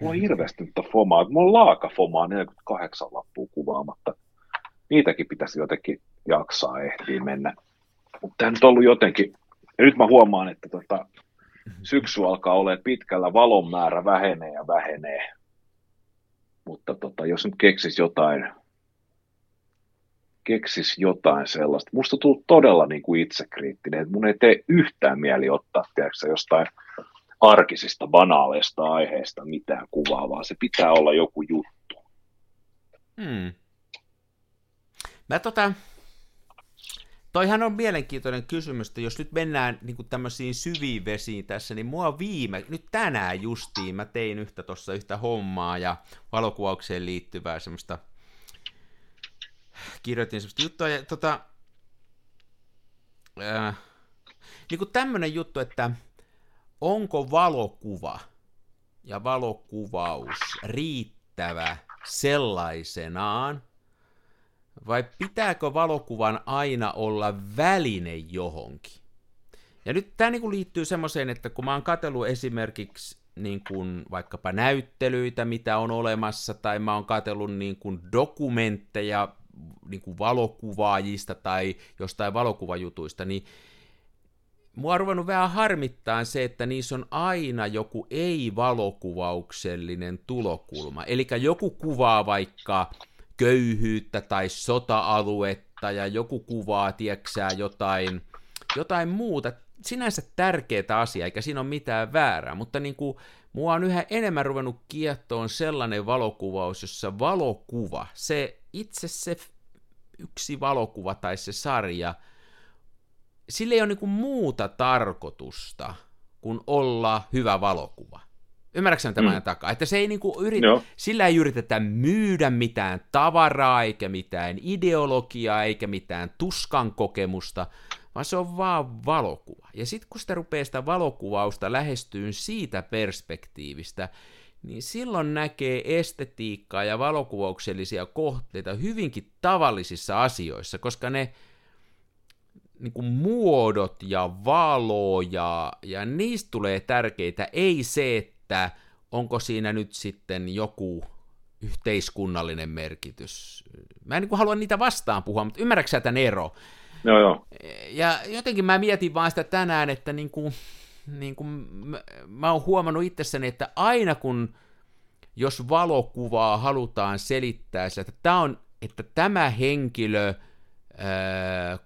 mulla on hirveästi nyt Fomaa, mulla on laaka Fomaa 48 lappua kuvaamatta niitäkin pitäisi jotenkin jaksaa ehtiä mennä. Mutta tämä nyt on ollut jotenkin, ja nyt mä huomaan, että tota, syksy alkaa olla pitkällä, valon määrä vähenee ja vähenee. Mutta tota, jos nyt keksis jotain, keksis jotain sellaista. Musta tuntuu todella niin kuin itsekriittinen, että mun ei tee yhtään mieli ottaa tiedätkö, jostain arkisista, banaaleista aiheista mitään kuvaa, vaan se pitää olla joku juttu. Hmm. Mä tota, toihan on mielenkiintoinen kysymys, että jos nyt mennään niin kuin tämmöisiin syviin vesiin tässä, niin mua viime, nyt tänään justiin mä tein yhtä tuossa yhtä hommaa ja valokuvaukseen liittyvää semmoista, kirjoitin semmoista juttua ja tota, äh, niin kuin tämmöinen juttu, että onko valokuva ja valokuvaus riittävä sellaisenaan, vai pitääkö valokuvan aina olla väline johonkin? Ja nyt tämä niin liittyy semmoiseen, että kun mä oon katsellut esimerkiksi niin kuin vaikkapa näyttelyitä, mitä on olemassa, tai mä oon katsellut niin kuin dokumentteja niin kuin valokuvaajista tai jostain valokuvajutuista, niin mua on ruvennut vähän harmittaa se, että niissä on aina joku ei-valokuvauksellinen tulokulma. Eli joku kuvaa vaikka köyhyyttä tai sota-aluetta ja joku kuvaa, tieksää, jotain, jotain muuta, sinänsä tärkeää asiaa, eikä siinä ole mitään väärää, mutta niin kuin, mua on yhä enemmän ruvennut kiehtoon sellainen valokuvaus, jossa valokuva, se itse se yksi valokuva tai se sarja, sillä ei ole niin muuta tarkoitusta kuin olla hyvä valokuva. Ymmärrätkö tämän mm. takaa? Että se ei niinku yritä, sillä ei yritetä myydä mitään tavaraa, eikä mitään ideologiaa, eikä mitään tuskan kokemusta, vaan se on vaan valokuva. Ja sitten kun sitä rupeaa sitä valokuvausta lähestyyn siitä perspektiivistä, niin silloin näkee estetiikkaa ja valokuvauksellisia kohteita hyvinkin tavallisissa asioissa, koska ne niin kuin muodot ja valo ja, ja niistä tulee tärkeitä, ei se, että että onko siinä nyt sitten joku yhteiskunnallinen merkitys. Mä en niin halua niitä vastaan puhua, mutta ymmärrätkö tämän ero? Joo, joo. Ja jotenkin mä mietin vaan sitä tänään, että niin kuin, niin kuin mä, mä oon huomannut itsessäni, että aina kun jos valokuvaa halutaan selittää että tämä on, että tämä henkilö ää,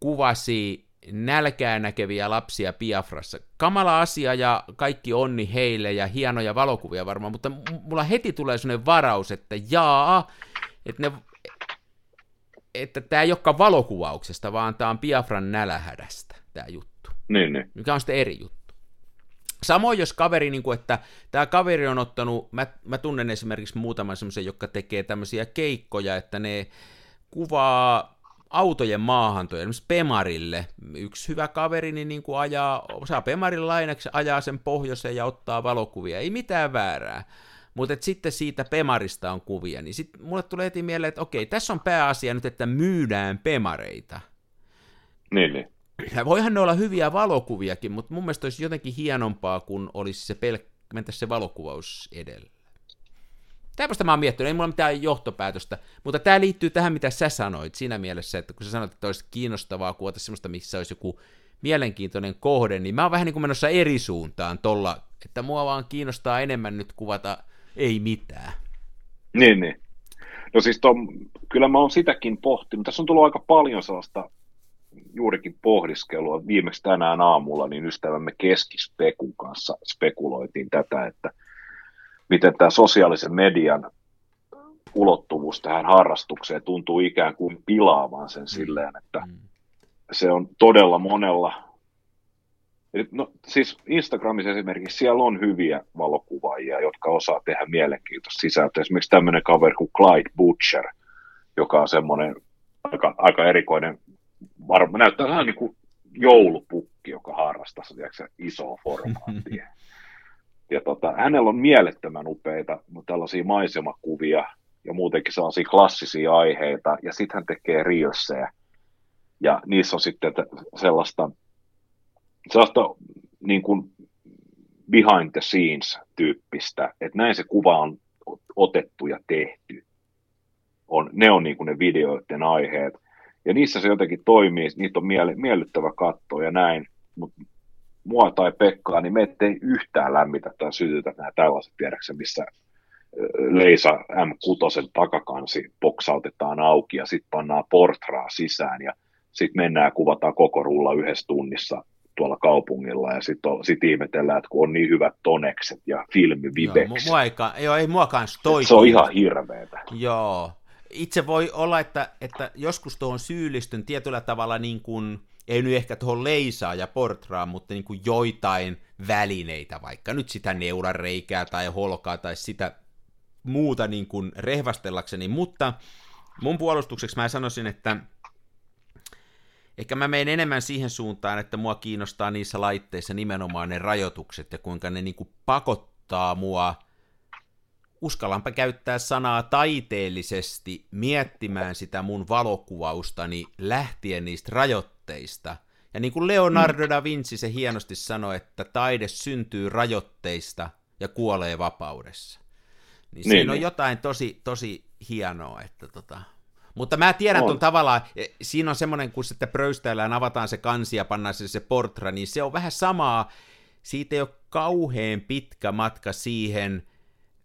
kuvasi nälkää näkeviä lapsia Piafrassa. Kamala asia ja kaikki onni heille ja hienoja valokuvia varmaan, mutta mulla heti tulee sellainen varaus, että jaa, että ne että tämä ei olekaan valokuvauksesta, vaan tämä on Piafran nälähädästä, tämä juttu. Niin, niin. Mikä on sitten eri juttu. Samoin jos kaveri, niin kuin, että tämä kaveri on ottanut, mä, mä tunnen esimerkiksi muutaman semmoisen, joka tekee tämmöisiä keikkoja, että ne kuvaa autojen maahantoja, esimerkiksi Pemarille. Yksi hyvä kaveri niin, niin kuin ajaa, saa Pemarin lainaksi, ajaa sen pohjoiseen ja ottaa valokuvia. Ei mitään väärää. Mutta sitten siitä Pemarista on kuvia, niin sitten mulle tulee heti mieleen, että okei, tässä on pääasia nyt, että myydään Pemareita. Niin, niin. ja voihan ne olla hyviä valokuviakin, mutta mun mielestä olisi jotenkin hienompaa, kun olisi se pelk- mentäisi se valokuvaus edellä. Tämmöistä mä oon miettinyt, ei mulla mitään johtopäätöstä, mutta tämä liittyy tähän, mitä sä sanoit siinä mielessä, että kun sä sanoit, että olisi kiinnostavaa kuvata semmoista, missä olisi joku mielenkiintoinen kohde, niin mä oon vähän niin kuin menossa eri suuntaan tolla, että mua vaan kiinnostaa enemmän nyt kuvata ei mitään. Niin, niin. No siis to, kyllä mä oon sitäkin pohtinut. Tässä on tullut aika paljon sellaista juurikin pohdiskelua. Viimeksi tänään aamulla niin ystävämme Keskispekun kanssa spekuloitiin tätä, että miten tämä sosiaalisen median ulottuvuus tähän harrastukseen tuntuu ikään kuin pilaavan sen silleen, että mm. se on todella monella No siis Instagramissa esimerkiksi siellä on hyviä valokuvaajia, jotka osaa tehdä mielenkiintoista sisältöä. Esimerkiksi tämmöinen kaveri kuin Clyde Butcher, joka on semmoinen aika, aika erikoinen, varma, näyttää vähän niin kuin joulupukki, joka harrastaa tiedätkö, isoa formaattia. Ja tota, hänellä on mielettömän upeita tällaisia maisemakuvia ja muutenkin sellaisia klassisia aiheita, ja sitten hän tekee reelsejä, ja niissä on sitten sellaista sellaista niin kuin behind the scenes tyyppistä, että näin se kuva on otettu ja tehty. On, ne on niin kuin ne videoiden aiheet. Ja niissä se jotenkin toimii, niitä on miellyttävä katsoa ja näin, mutta mua tai Pekkaa, niin me ettei yhtään lämmitä tai sytytä nämä tällaiset tiedäksä, missä Leisa M6 takakansi boksautetaan auki ja sitten pannaan portraa sisään ja sitten mennään ja kuvataan koko rulla yhdessä tunnissa tuolla kaupungilla ja sitten sit ihmetellään, että kun on niin hyvät tonekset ja filmi viveksi. Joo, mua ei, joo, ei mua kanssa toi. Se on ihan hirveetä. Joo. Itse voi olla, että, että joskus tuohon syyllistyn tietyllä tavalla niin kuin, ei nyt ehkä tuohon leisaa ja portraan, mutta niin kuin joitain välineitä, vaikka nyt sitä neurareikää tai holkaa tai sitä muuta niin kuin rehvastellakseni, mutta mun puolustukseksi mä sanoisin, että Ehkä mä menen enemmän siihen suuntaan, että mua kiinnostaa niissä laitteissa nimenomaan ne rajoitukset ja kuinka ne niinku pakottaa mua, uskallanpa käyttää sanaa taiteellisesti, miettimään sitä mun valokuvaustani lähtien niistä rajoitteista. Ja niin kuin Leonardo da Vinci se hienosti sanoi, että taide syntyy rajoitteista ja kuolee vapaudessa. Niin, niin siinä on niin. jotain tosi, tosi hienoa, että tota, mutta mä tiedän on. tuon tavallaan, e, siinä on semmoinen, kun sitten pröystäillään, avataan se kansi ja pannaan se, se portra, niin se on vähän samaa, siitä ei ole kauhean pitkä matka siihen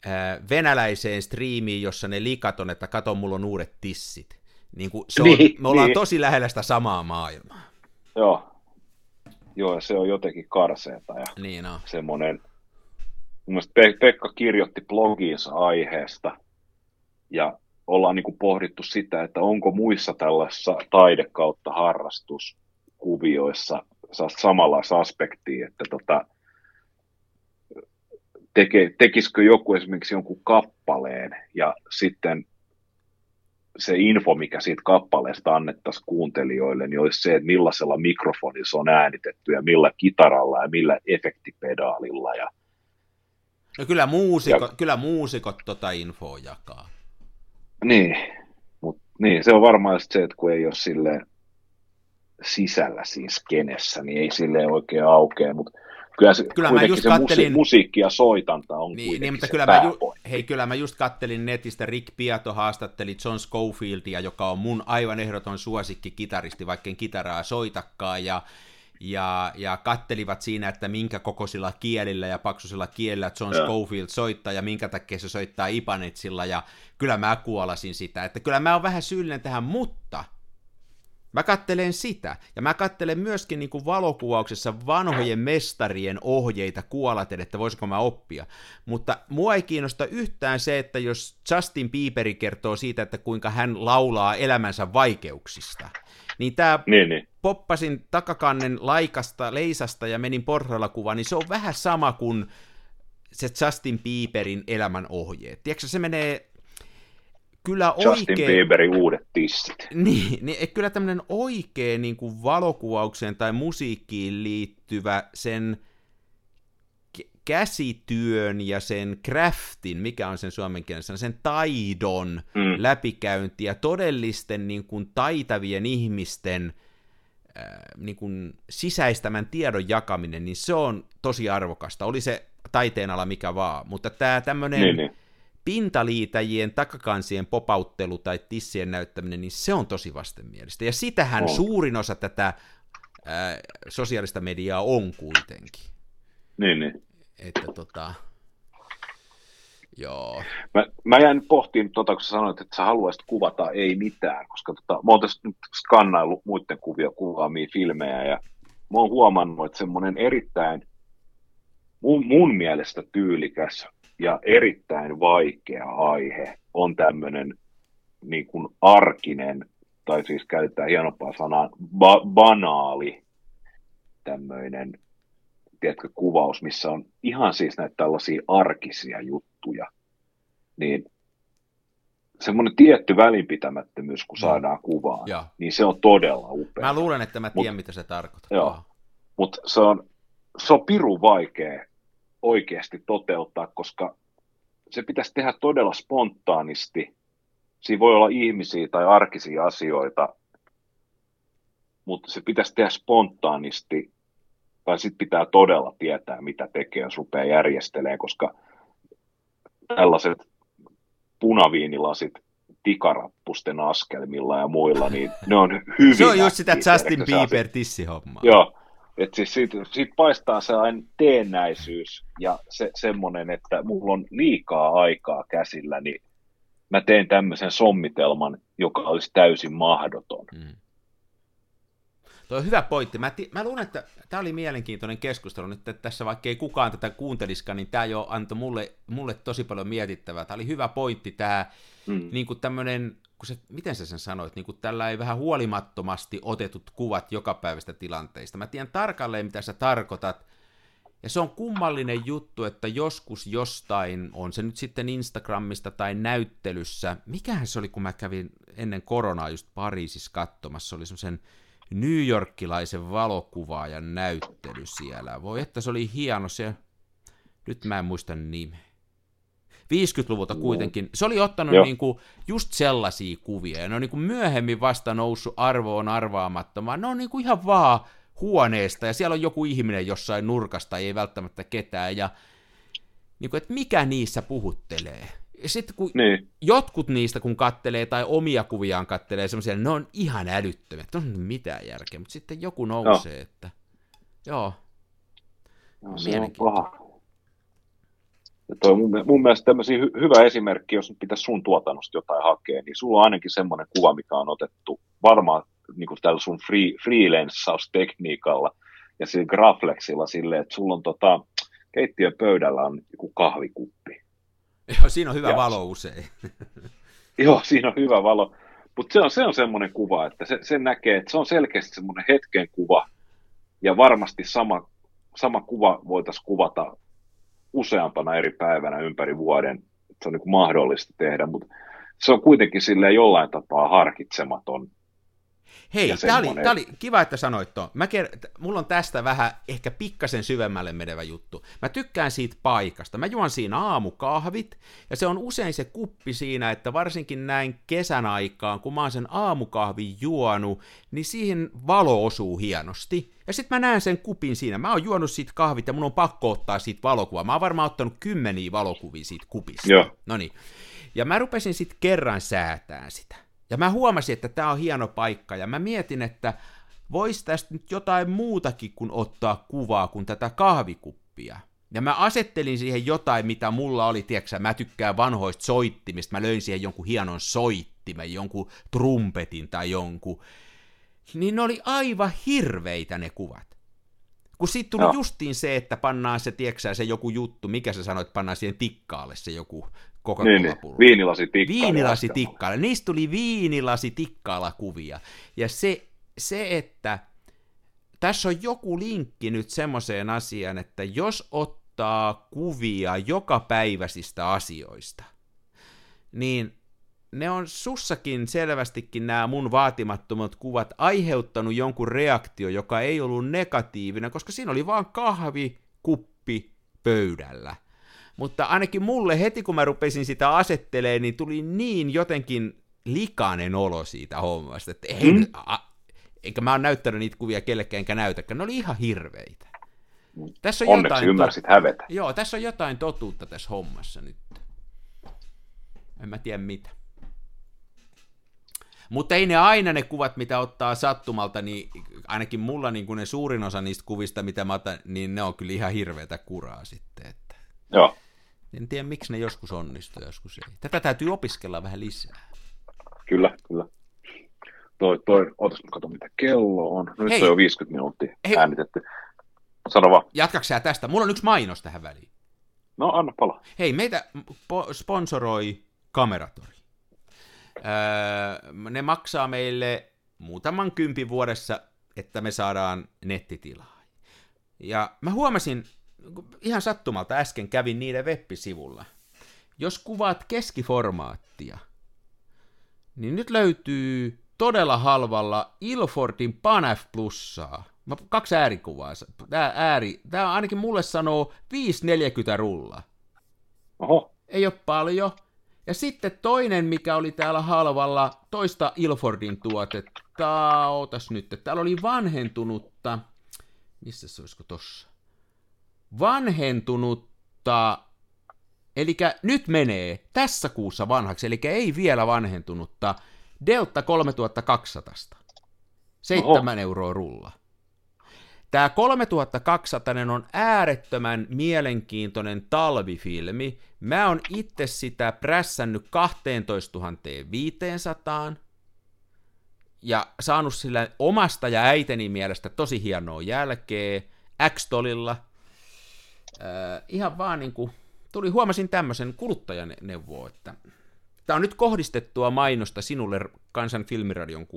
äh, venäläiseen striimiin, jossa ne likat on, että kato, mulla on uudet tissit. Niin kuin se on, niin, me ollaan niin. tosi lähellä sitä samaa maailmaa. Joo, Joo, se on jotenkin karseeta ja niin on. semmoinen, mun mielestä Pe- Pekka kirjoitti blogiinsa aiheesta, ja ollaan niin kuin pohdittu sitä, että onko muissa tällaisissa taide kautta harrastuskuvioissa samanlaista aspektia, että tota, teke, tekisikö joku esimerkiksi jonkun kappaleen ja sitten se info, mikä siitä kappaleesta annettaisiin kuuntelijoille, niin olisi se, että millaisella mikrofonilla se on äänitetty ja millä kitaralla ja millä efektipedaalilla. Ja... No kyllä muusikot, ja... kyllä muusikot tota infoa jakaa. Niin, mut, niin, se on varmaan se, että kun ei ole sille sisällä siis kenessä, niin ei sille oikein aukea, mutta kyllä, se, kyllä mä just se kattelin... musiikki ja soitanta on niin, niin mutta kyllä mä, ju... hei, kyllä mä just kattelin netistä, Rick Piato haastatteli John Schofieldia, joka on mun aivan ehdoton suosikki kitaristi, vaikka en kitaraa soitakaan, ja ja, ja kattelivat siinä, että minkä kokoisilla kielillä ja paksuisilla kielillä John. Schofield soittaa ja minkä takia se soittaa Ipanetsilla ja kyllä mä kuolasin sitä, että kyllä mä oon vähän syyllinen tähän, mutta Mä kattelen sitä, ja mä kattelen myöskin niin kuin valokuvauksessa vanhojen mestarien ohjeita kuolaten, että voisiko mä oppia. Mutta mua ei kiinnosta yhtään se, että jos Justin Bieberi kertoo siitä, että kuinka hän laulaa elämänsä vaikeuksista, niin tämä niin, niin. poppasin takakannen laikasta, leisasta ja menin porralla kuvaan, niin se on vähän sama kuin se Justin Bieberin elämän ohjeet. Tiedätkö, se menee kyllä oikein... Justin Bieberin uudet tissit. Niin, niin kyllä tämmöinen oikea niin kuin valokuvaukseen tai musiikkiin liittyvä sen käsityön ja sen craftin, mikä on sen suomen kielessä, sen taidon mm. läpikäynti ja todellisten niin kuin, taitavien ihmisten niin kuin sisäistämän tiedon jakaminen, niin se on tosi arvokasta. Oli se taiteenala mikä vaan, mutta tämä tämmöinen niin, niin. Pintaliitäjien takakansien popauttelu tai tissien näyttäminen, niin se on tosi vastenmielistä. Ja sitähän on. suurin osa tätä ää, sosiaalista mediaa on kuitenkin. Niin, niin. Että tota, Joo. Mä, mä jäin pohtiin, tota, kun sä sanoit, että sä haluaisit kuvata ei mitään, koska tota, mä oon tässä nyt skannaillut muiden kuvia kuvaamia filmejä ja mä oon huomannut, että semmoinen erittäin mun, mun mielestä tyylikäs ja erittäin vaikea aihe on tämmöinen niin kuin arkinen, tai siis käytetään hienompaa sanaa, ba- banaali tämmöinen tiedätkö, kuvaus, missä on ihan siis näitä tällaisia arkisia juttuja, niin semmoinen tietty välinpitämättömyys, kun saadaan kuvaan, ja. niin se on todella upea. Mä luulen, että mä tiedän, Mut, mitä se tarkoittaa. Joo, mutta se on, se on pirun vaikea oikeasti toteuttaa, koska se pitäisi tehdä todella spontaanisti. Siinä voi olla ihmisiä tai arkisia asioita, mutta se pitäisi tehdä spontaanisti tai sitten pitää todella tietää, mitä tekee, jos rupeaa järjestelee, koska tällaiset punaviinilasit tikarappusten askelmilla ja muilla, niin ne on hyvin... Se on just sitä Justin Bieber tissihommaa. Joo, että siis siitä, siitä paistaa sellainen teennäisyys ja se, semmoinen, että mulla on liikaa aikaa käsillä, niin mä teen tämmöisen sommitelman, joka olisi täysin mahdoton. Mm. Tuo on hyvä pointti. Mä, ti- mä luulen, että tämä oli mielenkiintoinen keskustelu nyt, että tässä vaikka ei kukaan tätä kuunteliskaan, niin tämä jo antoi mulle, mulle tosi paljon mietittävää. Tämä oli hyvä pointti, tämä mm. niin tämmöinen, kun se, miten sä sen sanoit, niin kuin tällä ei vähän huolimattomasti otetut kuvat jokapäiväistä tilanteista. Mä tiedän tarkalleen, mitä sä tarkoitat, ja se on kummallinen juttu, että joskus jostain, on se nyt sitten Instagramista tai näyttelyssä, mikähän se oli, kun mä kävin ennen koronaa just Pariisissa katsomassa, se oli semmoisen New Yorkilaisen valokuvaajan näyttely siellä. Voi että se oli hieno se, nyt mä en muista nimeä. 50-luvulta kuitenkin. Se oli ottanut niin kuin just sellaisia kuvia, ja ne on niin kuin myöhemmin vasta noussut arvoon arvaamattomaan. Ne on niin kuin ihan vaan huoneesta, ja siellä on joku ihminen jossain nurkasta, ei välttämättä ketään, ja niin kuin, että mikä niissä puhuttelee sitten kun niin. jotkut niistä, kun kattelee tai omia kuviaan kattelee, semmoisia, ne on ihan älyttömiä, että on mitään järkeä, mutta sitten joku nousee, joo. että joo. No, se on paha. Ja toi mun, mun mielestä tämmöisiä hy, hyvä esimerkki, jos nyt pitäisi sun tuotannosta jotain hakea, niin sulla on ainakin semmoinen kuva, mikä on otettu varmaan niin kuin tällä sun free, freelance-tekniikalla ja sillä graflexilla silleen, että sulla on tota, keittiöpöydällä on joku kahvikuppi Joo, siinä on hyvä ja, valo usein. Joo, siinä on hyvä valo. Mutta se on, se on semmoinen kuva, että se, se näkee, että se on selkeästi semmoinen hetken kuva, ja varmasti sama, sama kuva voitaisiin kuvata useampana eri päivänä ympäri vuoden. Se on niin kuin mahdollista tehdä, mutta se on kuitenkin sille jollain tapaa harkitsematon Hei, tämä oli, tää oli kiva, että sanoit tuon. Mä ker- mulla on tästä vähän ehkä pikkasen syvemmälle menevä juttu. Mä tykkään siitä paikasta. Mä juon siinä aamukahvit, ja se on usein se kuppi siinä, että varsinkin näin kesän aikaan, kun mä oon sen aamukahvin juonut, niin siihen valo osuu hienosti. Ja sitten mä näen sen kupin siinä. Mä oon juonut siitä kahvit ja mun on pakko ottaa siitä valokuvaa. Mä oon varmaan ottanut kymmeniä valokuvia siitä kupista. Joo. No niin. Ja mä rupesin sitten kerran säätään sitä. Ja mä huomasin, että tämä on hieno paikka, ja mä mietin, että vois tästä nyt jotain muutakin kuin ottaa kuvaa kuin tätä kahvikuppia. Ja mä asettelin siihen jotain, mitä mulla oli, tiedätkö mä tykkään vanhoista soittimista, mä löin siihen jonkun hienon soittimen, jonkun trumpetin tai jonkun. Niin ne oli aivan hirveitä ne kuvat. Kun siitä tuli no. justiin se, että pannaan se, tiedätkö se joku juttu, mikä sä sanoit, pannaan siihen tikkaalle se joku coca niin, niin. Viinilasi tikkaalla. Viinilasi tikkaalla. Niistä tuli viinilasi tikkaalla kuvia. Ja se, se, että tässä on joku linkki nyt semmoiseen asiaan, että jos ottaa kuvia joka päiväisistä asioista, niin ne on sussakin selvästikin nämä mun vaatimattomat kuvat aiheuttanut jonkun reaktio, joka ei ollut negatiivinen, koska siinä oli vaan kahvi, kuppi pöydällä. Mutta ainakin mulle heti kun mä rupesin sitä asettelee, niin tuli niin jotenkin likainen olo siitä hommasta, että ei, mm. a, Eikä mä oon näyttänyt niitä kuvia kellekään, enkä näytäkään. Ne oli ihan hirveitä. Tässä on Onneksi jotain ymmärsit hävetä. Joo, tässä on jotain totuutta tässä hommassa nyt. En mä tiedä mitä. Mutta ei ne aina ne kuvat, mitä ottaa sattumalta, niin ainakin mulla niin kuin ne suurin osa niistä kuvista, mitä mä otan, niin ne on kyllä ihan hirveätä kuraa sitten. Että... Joo. En tiedä, miksi ne joskus onnistuu, joskus ei. Tätä täytyy opiskella vähän lisää. Kyllä, kyllä. Toi, toi, ootas, katso mitä kello on. Nyt Hei. on jo 50 minuuttia Hei. äänitetty. Sano vaan. Jatkaks sä tästä? Mulla on yksi mainos tähän väliin. No, anna pala. Hei, meitä sponsoroi Kameratori. Öö, ne maksaa meille muutaman kympi vuodessa, että me saadaan nettitilaa. Ja mä huomasin, ihan sattumalta äsken kävin niiden web-sivulla. Jos kuvaat keskiformaattia, niin nyt löytyy todella halvalla Ilfordin Panaf Plussaa. Mä, kaksi äärikuvaa. Tää, ääri, tää ainakin mulle sanoo 540 rulla. Oho. Ei ole paljon. Ja sitten toinen, mikä oli täällä halvalla, toista Ilfordin tuotetta, otas nyt, täällä oli vanhentunutta, missä se olisiko tossa? Vanhentunutta, eli nyt menee tässä kuussa vanhaksi, eli ei vielä vanhentunutta, Delta 3200. 7 Oho. euroa rulla. Tämä 3200 on äärettömän mielenkiintoinen talvifilmi. Mä oon itse sitä prässännyt 12 500 ja saanut sillä omasta ja äiteni mielestä tosi hienoa jälkeä X-tolilla. Äh, ihan vaan niin kuin, tuli, huomasin tämmöisen kuluttajan neuvoa, että tämä on nyt kohdistettua mainosta sinulle kansan filmiradion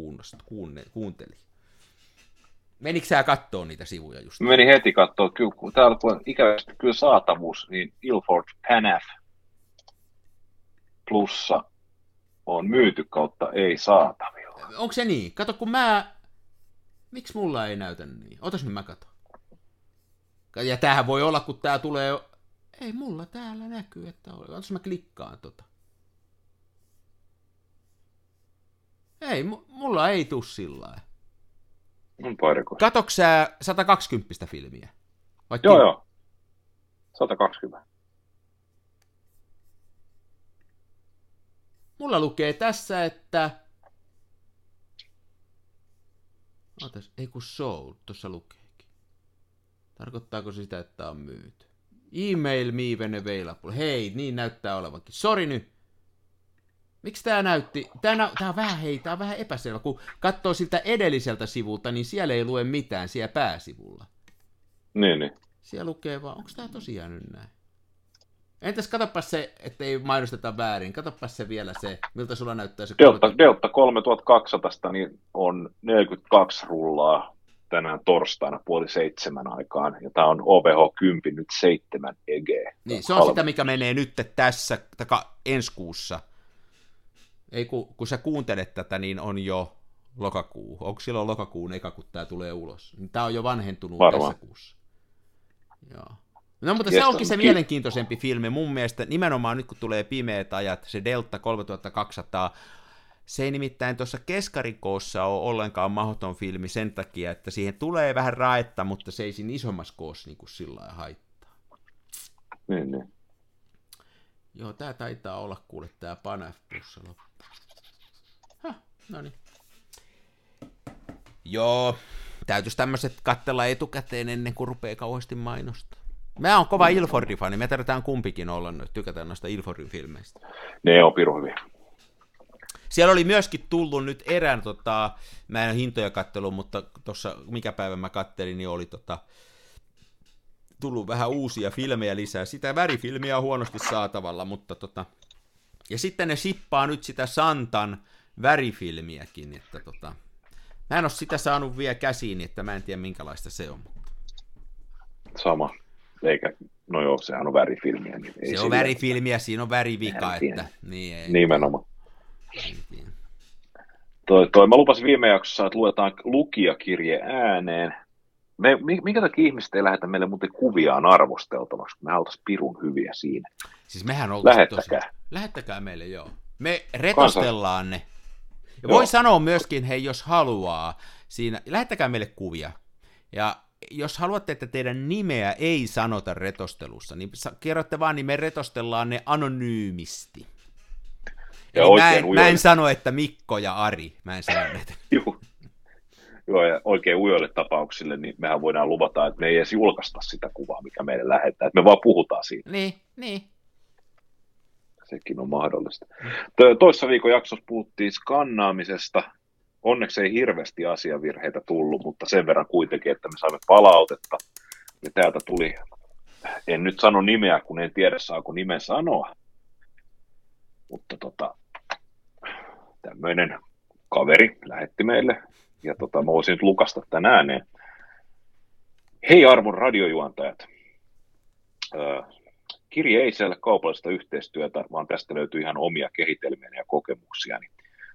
kuunteli. Menikö sä kattoo niitä sivuja just? Meni heti kattoo. Kyllä, kun täällä kun ikävästi kyllä saatavuus, niin Ilford Panaf plussa on myyty kautta ei saatavilla. Onko se niin? Kato, kun mä... Miksi mulla ei näytä niin? Otas nyt mä kato. Ja tämähän voi olla, kun tää tulee... Ei mulla täällä näkyy, että on. Otas mä klikkaan tota. Ei, mulla ei tuu sillä lailla. Katoks sä 120 filmiä? Vai joo, joo. 120. Mulla lukee tässä, että... Ootas, ei kun sold, tuossa lukeekin. Tarkoittaako se sitä, että on myyty? Email me when available. Hei, niin näyttää olevankin. Sori nyt. Miksi tämä näytti, tämä, tämä on vähän, hei, tämä on vähän epäselvä, kun katsoo siltä edelliseltä sivulta, niin siellä ei lue mitään siellä pääsivulla. Niin, niin. Siellä lukee vaan, onko tämä tosiaan nyt näin? Entäs katsopas se, ettei mainosteta väärin, katsopas se vielä se, miltä sulla näyttää se. Delta, 30... Delta 3200 niin on 42 rullaa tänään torstaina puoli seitsemän aikaan, ja tämä on OVH 10 nyt 7 EG. Niin, se on Halva. sitä, mikä menee nyt tässä, taka, ensi kuussa – ei kun, kun sä kuuntelet tätä, niin on jo lokakuu. Onko silloin lokakuun eka, kun tämä tulee ulos? Tämä on jo vanhentunut Varmaan. tässä kuussa. Joo. No mutta se onkin se mielenkiintoisempi filmi mun mielestä, nimenomaan nyt kun tulee pimeät ajat, se Delta 3200, se ei nimittäin tuossa keskarikoossa ole ollenkaan mahdoton filmi sen takia, että siihen tulee vähän raetta, mutta se ei siinä isommassa koossa niin kuin sillä haittaa. Niin, niin. Joo, tämä taitaa olla kuule tämä Panaf Plus loppu. No niin. Joo, täytyisi tämmöiset katsella etukäteen ennen kuin rupeaa kauheasti mainostaa. Mä oon kova Ilfordin fani, me tarvitaan kumpikin olla nyt, tykätään noista Ilfordin filmeistä. Ne on piru hyviä. Siellä oli myöskin tullut nyt erään, tota, mä en ole hintoja kattelu, mutta tuossa mikä päivä mä kattelin, niin oli tota, tullut vähän uusia filmejä lisää. Sitä värifilmiä on huonosti saatavalla, mutta tota... Ja sitten ne sippaa nyt sitä Santan värifilmiäkin, että tota... Mä en ole sitä saanut vielä käsiin, että mä en tiedä minkälaista se on. Sama. Eikä, no joo, sehän on värifilmiä. Niin ei se on värifilmiä, siinä on värivika, että... Niin, ei, Nimenomaan. Toi, toi, mä lupasin viime jaksossa, että luetaan lukijakirje ääneen. Me, minkä takia ihmiset ei lähetä meille muuten kuviaan arvosteltavaksi, kun me oltaisiin pirun hyviä siinä. Siis mehän Lähettäkää. Tosi... Lähettäkää meille, joo. Me retostellaan Kansa... ne. Ja voi sanoa myöskin, hei, jos haluaa, siinä, lähettäkää meille kuvia. Ja jos haluatte, että teidän nimeä ei sanota retostelussa, niin kerrotte vaan, niin me retostellaan ne anonyymisti. Ja Eli mä, en, mä en sano, että Mikko ja Ari, mä en sano näitä. Joo. Joo, ja oikein ujoille tapauksille, niin mehän voidaan luvata, että me ei edes julkaista sitä kuvaa, mikä meille lähettää, että me vaan puhutaan siitä. Niin, niin. Sekin on mahdollista. Toissa viikon jaksossa puhuttiin skannaamisesta. Onneksi ei hirveästi asiavirheitä tullut, mutta sen verran kuitenkin, että me saimme palautetta. Ja täältä tuli, en nyt sano nimeä, kun en tiedä saako nimen sanoa, mutta tota, tämmöinen kaveri lähetti meille, ja tota, mä voisin nyt lukasta tämän ääneen. Hei arvon radiojuontajat, kirje ei siellä kaupallista yhteistyötä, vaan tästä löytyy ihan omia kehitelmiä ja kokemuksia.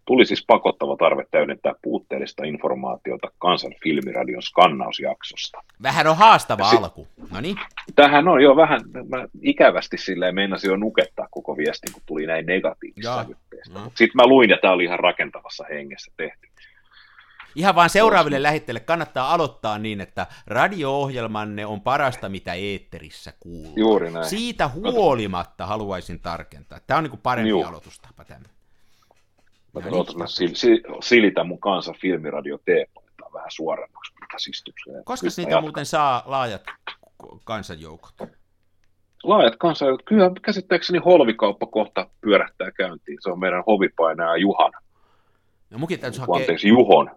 Tuli siis pakottava tarve täydentää puutteellista informaatiota Kansan filmiradion skannausjaksosta. Vähän on haastava sit, alku. No niin. Tähän on jo vähän, mä ikävästi silleen meinasin jo nukettaa koko viestin, kun tuli näin negatiivista No. Sitten mä luin, ja tämä oli ihan rakentavassa hengessä tehty. Ihan vaan seuraaville lähetteille kannattaa aloittaa niin, että radio-ohjelmanne on parasta, mitä eetterissä kuuluu. Juuri näin. Siitä huolimatta haluaisin tarkentaa. Tämä on niin kuin parempi Juu. aloitustapa tämä. Mä no niin. sil, sil, silitä mun kanssa filmiradio teepaitaa vähän suoremmaksi käsistykseen. Koska niitä jatkan. muuten saa laajat kansanjoukot? Laajat kansanjoukot. Kyllä käsittääkseni holvikauppa kohta pyörähtää käyntiin. Se on meidän hovipainaja Juhan. No mukin täytyy hakea... Anteeksi, Juhon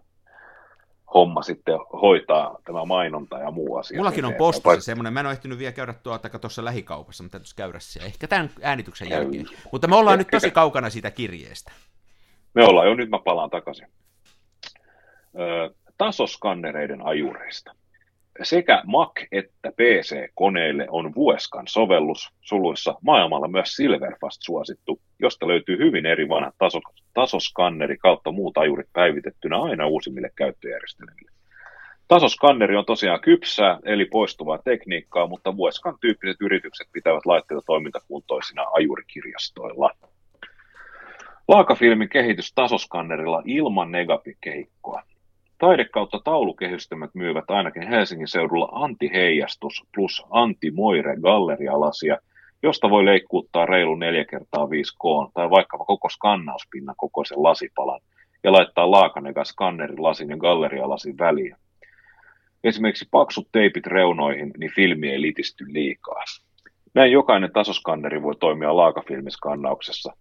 homma sitten hoitaa tämä mainonta ja muu asia. Mullakin on postissa Vai... semmoinen, mä en ole ehtinyt vielä käydä tuota tuossa lähikaupassa, mutta täytyisi käydä siellä. Ehkä tämän äänityksen jälkeen. Mutta me ollaan Ehkä. nyt tosi kaukana siitä kirjeestä. Me ollaan jo, nyt mä palaan takaisin. Ö, tasoskannereiden ajureista. Sekä Mac- että PC-koneille on Vueskan sovellus, suluissa maailmalla myös Silverfast suosittu, josta löytyy hyvin eri vanhat taso, tasoskanneri kautta muut ajurit päivitettynä aina uusimmille käyttöjärjestelmille. Tasoskanneri on tosiaan kypsää, eli poistuvaa tekniikkaa, mutta Vueskan tyyppiset yritykset pitävät laitteita toimintakuntoisina ajurikirjastoilla. Laakafilmin kehitys tasoskannerilla ilman negapikeikkoa. Taide kautta taulukehystelmät myyvät ainakin Helsingin seudulla antiheijastus plus antimoire gallerialasia, josta voi leikkuuttaa reilu 4 kertaa 5 k tai vaikkapa koko skannauspinnan kokoisen lasipalan ja laittaa laakanega skannerin lasin ja gallerialasin väliin. Esimerkiksi paksut teipit reunoihin, niin filmi ei litisty liikaa. Näin jokainen tasoskanneri voi toimia laakafilmiskannauksessa,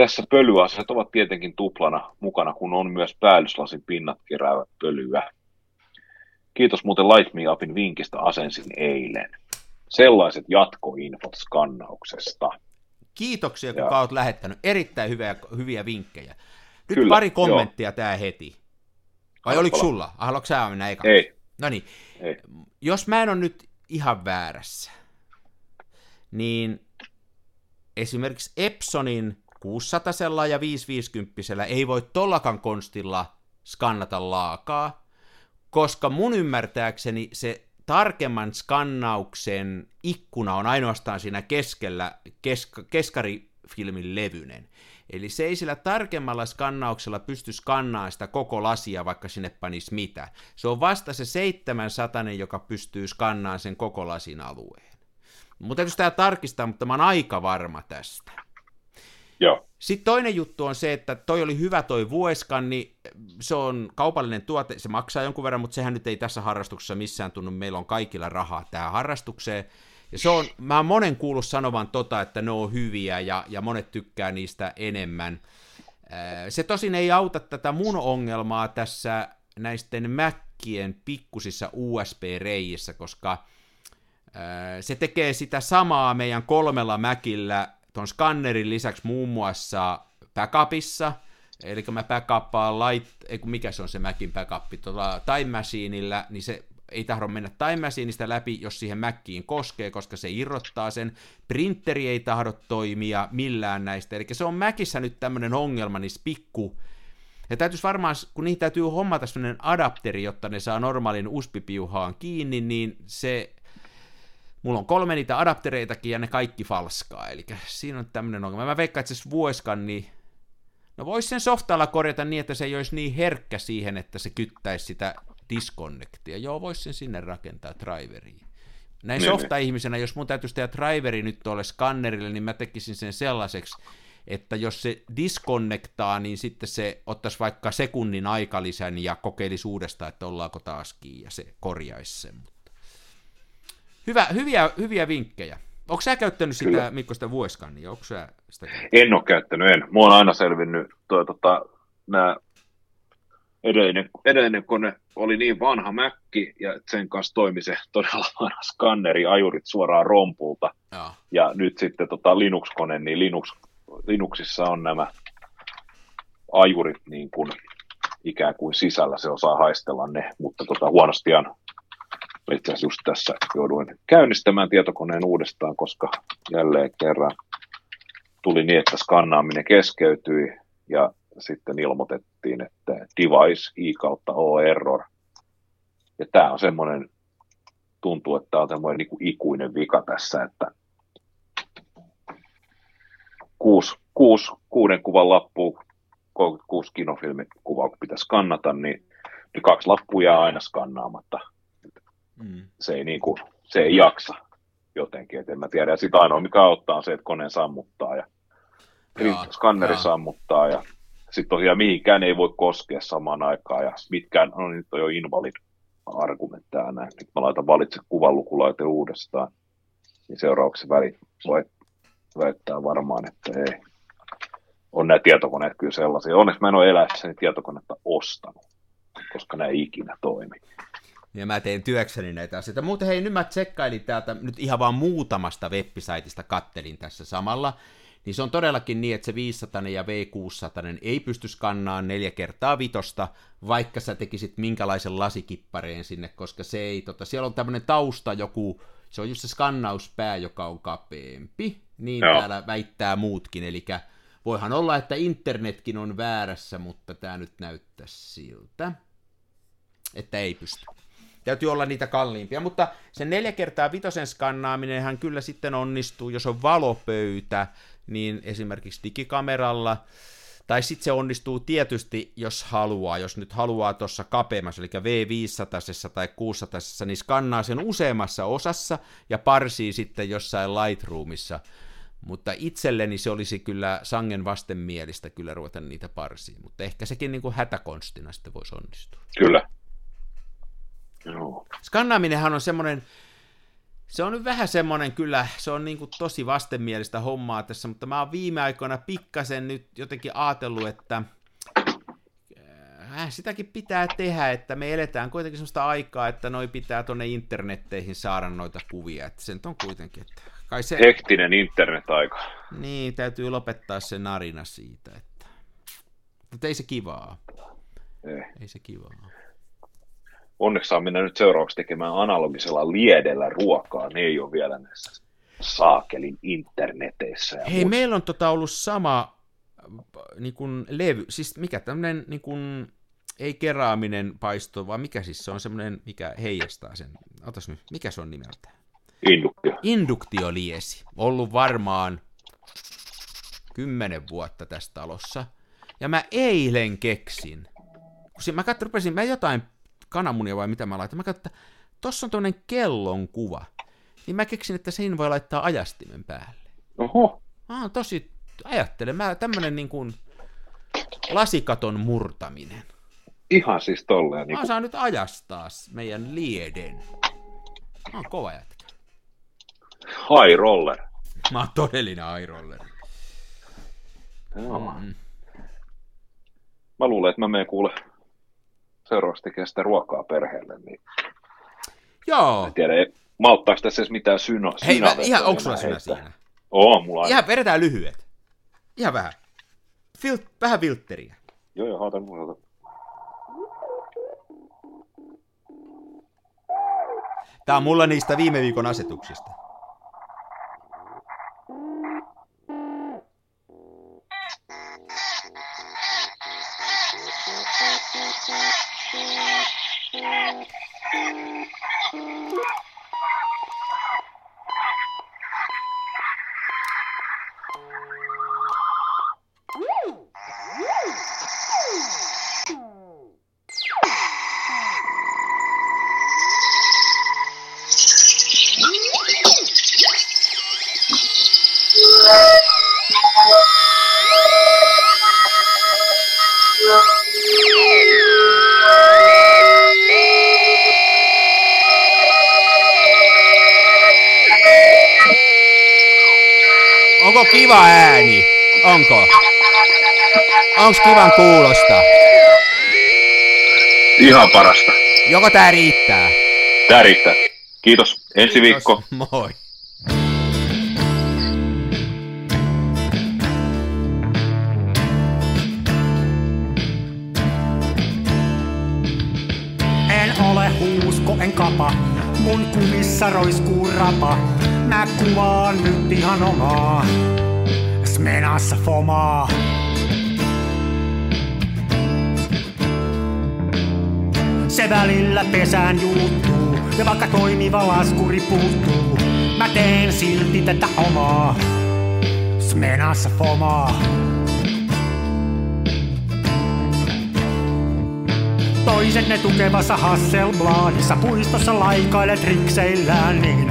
tässä pölyasiat ovat tietenkin tuplana mukana, kun on myös päällyslasin pinnat keräävät pölyä. Kiitos muuten Light Me Upin vinkistä asensin eilen. Sellaiset jatkoinfot skannauksesta. Kiitoksia, kun ja... olet lähettänyt. Erittäin hyviä, hyviä vinkkejä. Nyt Kyllä, pari kommenttia joo. tämä heti. Vai oliko sulla? Haluatko sä mennä eka? Ei. No niin. Jos mä en ole nyt ihan väärässä, niin esimerkiksi Epsonin 600 ja 550 ei voi tollakan konstilla skannata laakaa, koska mun ymmärtääkseni se tarkemman skannauksen ikkuna on ainoastaan siinä keskellä kesk- keskarifilmin levynen. Eli se ei sillä tarkemmalla skannauksella pysty skannaamaan sitä koko lasia, vaikka sinne panisi mitä. Se on vasta se 700, joka pystyy skannaamaan sen koko lasin alueen. Mutta täytyy tämä tarkistaa, mutta mä oon aika varma tästä. Joo. Sitten toinen juttu on se, että toi oli hyvä toi Vueskan, niin se on kaupallinen tuote, se maksaa jonkun verran, mutta sehän nyt ei tässä harrastuksessa missään tunnu, meillä on kaikilla rahaa tähän harrastukseen. Ja se on, mä oon monen kuullut sanovan tota, että ne on hyviä ja, ja monet tykkää niistä enemmän. Se tosin ei auta tätä mun ongelmaa tässä näisten Mäkkien pikkusissa USB-reijissä, koska se tekee sitä samaa meidän kolmella Mäkillä tuon skannerin lisäksi muun muassa backupissa, eli mä backuppaan light, ei mikä se on se Macin backup, tuolla Time Machineillä, niin se ei tahdo mennä Time Machineista läpi, jos siihen Mackiin koskee, koska se irrottaa sen. Printeri ei tahdo toimia millään näistä, eli se on Macissa nyt tämmöinen ongelma niissä pikku, ja täytyisi varmaan, kun niihin täytyy hommata sellainen adapteri, jotta ne saa normaalin USB-piuhaan kiinni, niin se Mulla on kolme niitä adaptereitakin ja ne kaikki falskaa, eli siinä on tämmöinen ongelma. Mä veikkaan, että se Vueskan, niin No voisi sen softalla korjata niin, että se ei olisi niin herkkä siihen, että se kyttäisi sitä disconnectia. Joo, voisi sen sinne rakentaa driveriin. Näin niin, softa-ihmisenä, jos mun täytyisi tehdä driveri nyt tuolle skannerille, niin mä tekisin sen sellaiseksi, että jos se disconnectaa, niin sitten se ottaisi vaikka sekunnin aikalisän ja kokeilisi uudestaan, että ollaanko taas kiinni, ja se korjaisi sen. Hyvä, hyviä, hyviä vinkkejä. Onko sä käyttänyt sitä, Kyllä. Mikko, sitä vuoskannia? Onko sä sitä En ole käyttänyt, en. Mua on aina selvinnyt tuo, tota, nämä edellinen, edellinen kone oli niin vanha mäkki, ja sen kanssa toimi se todella vanha skanneri, ajurit suoraan rompulta. Ja, ja nyt sitten tota Linux-kone, niin Linux, Linuxissa on nämä ajurit niin kuin ikään kuin sisällä, se osaa haistella ne, mutta tota, huonostihan itse asiassa just tässä jouduin käynnistämään tietokoneen uudestaan, koska jälleen kerran tuli niin, että skannaaminen keskeytyi ja sitten ilmoitettiin, että device i kautta o error. Ja tämä on semmoinen, tuntuu, että tämä on semmoinen niin kuin ikuinen vika tässä, että kuusi, kuusi, kuuden kuvan lappu, 36 kinofilmikuvaa, kun pitäisi skannata, niin, niin kaksi lappua jää aina skannaamatta. Mm. Se, ei niin kuin, se ei jaksa jotenkin, että en mä tiedä. Ja sitä ainoa, mikä auttaa, on se, että kone sammuttaa ja skanneri sammuttaa ja sitten tosiaan mihinkään ei voi koskea samaan aikaan ja mitkään, no nyt on jo invalid argumentteja näin. Nyt mä laitan valitse kuvanlukulaite uudestaan, niin seuraavaksi väli voi väittää varmaan, että ei. On nämä tietokoneet kyllä sellaisia. Onneksi mä en ole eläessäni tietokonetta ostanut, koska nämä ei ikinä toimi. Ja mä teen työkseni näitä asioita. Muuten hei, nyt mä tsekkailin täältä nyt ihan vaan muutamasta web-saitista kattelin tässä samalla niin se on todellakin niin, että se 500 ja V600 ei pysty skannaamaan neljä kertaa vitosta, vaikka sä tekisit minkälaisen lasikippareen sinne, koska se ei, tota, siellä on tämmöinen tausta joku, se on just se skannauspää, joka on kapeampi, niin Joo. täällä väittää muutkin, eli voihan olla, että internetkin on väärässä, mutta tämä nyt näyttää siltä, että ei pysty. Täytyy olla niitä kalliimpia, mutta se neljä kertaa vitosen skannaaminenhan kyllä sitten onnistuu, jos on valopöytä, niin esimerkiksi digikameralla, tai sitten se onnistuu tietysti, jos haluaa, jos nyt haluaa tuossa kapeammassa, eli V500 tai 600, niin skannaa sen useammassa osassa ja parsii sitten jossain Lightroomissa, mutta itselleni se olisi kyllä sangen vastenmielistä kyllä ruveta niitä parsiin, mutta ehkä sekin niin kuin hätäkonstina sitten voisi onnistua. Kyllä. Joo. Skannaaminenhan on semmoinen, se on nyt vähän semmoinen kyllä, se on niin kuin tosi vastenmielistä hommaa tässä, mutta mä oon viime aikoina pikkasen nyt jotenkin ajatellut, että äh, sitäkin pitää tehdä, että me eletään kuitenkin sellaista aikaa, että noi pitää tuonne internetteihin saada noita kuvia, että sen on kuitenkin, että kai se... Hektinen internet-aika. Niin, täytyy lopettaa se narina siitä, että... Mutta ei se kivaa. Ei. Ei se kivaa onneksi saa mennä nyt seuraavaksi tekemään analogisella liedellä ruokaa, ne ei ole vielä näissä saakelin interneteissä. Ja Hei, muista. meillä on tota ollut sama niin kuin levy, siis mikä tämmöinen niin kuin, ei keraaminen paisto, vaan mikä siis se on semmoinen, mikä heijastaa sen, otas nyt, mikä se on nimeltään? Induktio. Induktioliesi, ollut varmaan kymmenen vuotta tässä talossa, ja mä eilen keksin, kun mä katsoin, rupesin, mä jotain kananmunia vai mitä mä laitan. Mä katsoin, että tossa on toinen kellon kuva. Niin mä keksin, että siinä voi laittaa ajastimen päälle. Oho. Mä oon tosi, ajattelen, mä tämmönen niin kuin lasikaton murtaminen. Ihan siis tolleen. Niin kuin... Mä saan nyt ajastaa meidän lieden. Mä oon kova jätkä. High roller. Mä oon todellinen high roller. Joo. Mm. Mä luulen, että mä menen kuule seuraavaksi tekee sitä ruokaa perheelle, niin Joo. En tiedä, malttaako tässä edes mitään syno, Hei, mä, ihan, onko sulla synä siinä? Oo, mulla on. Ihan vedetään lyhyet. Ihan vähän. Fil- vähän viltteriä. Joo, joo, haatan, haatan. Tää on mulla niistä viime viikon asetuksista. Thank you. Kiva ääni? Onko? Onks kivan kuulosta? Ihan parasta. Joko tää riittää? Tää riittää. Kiitos. Ensi viikko. Moi. En ole huusko, en kapa. Mun kumissa roiskuu rapa. Mä kuvaan nyt ihan omaa. Smenassa fomaa. Se välillä pesään juuttuu. Ja vaikka toimiva laskuri puuttuu. Mä teen silti tätä omaa. Smenassa fomaa. Toiset ne tukevassa Hasselbladissa puistossa laikailet rikseillään, niin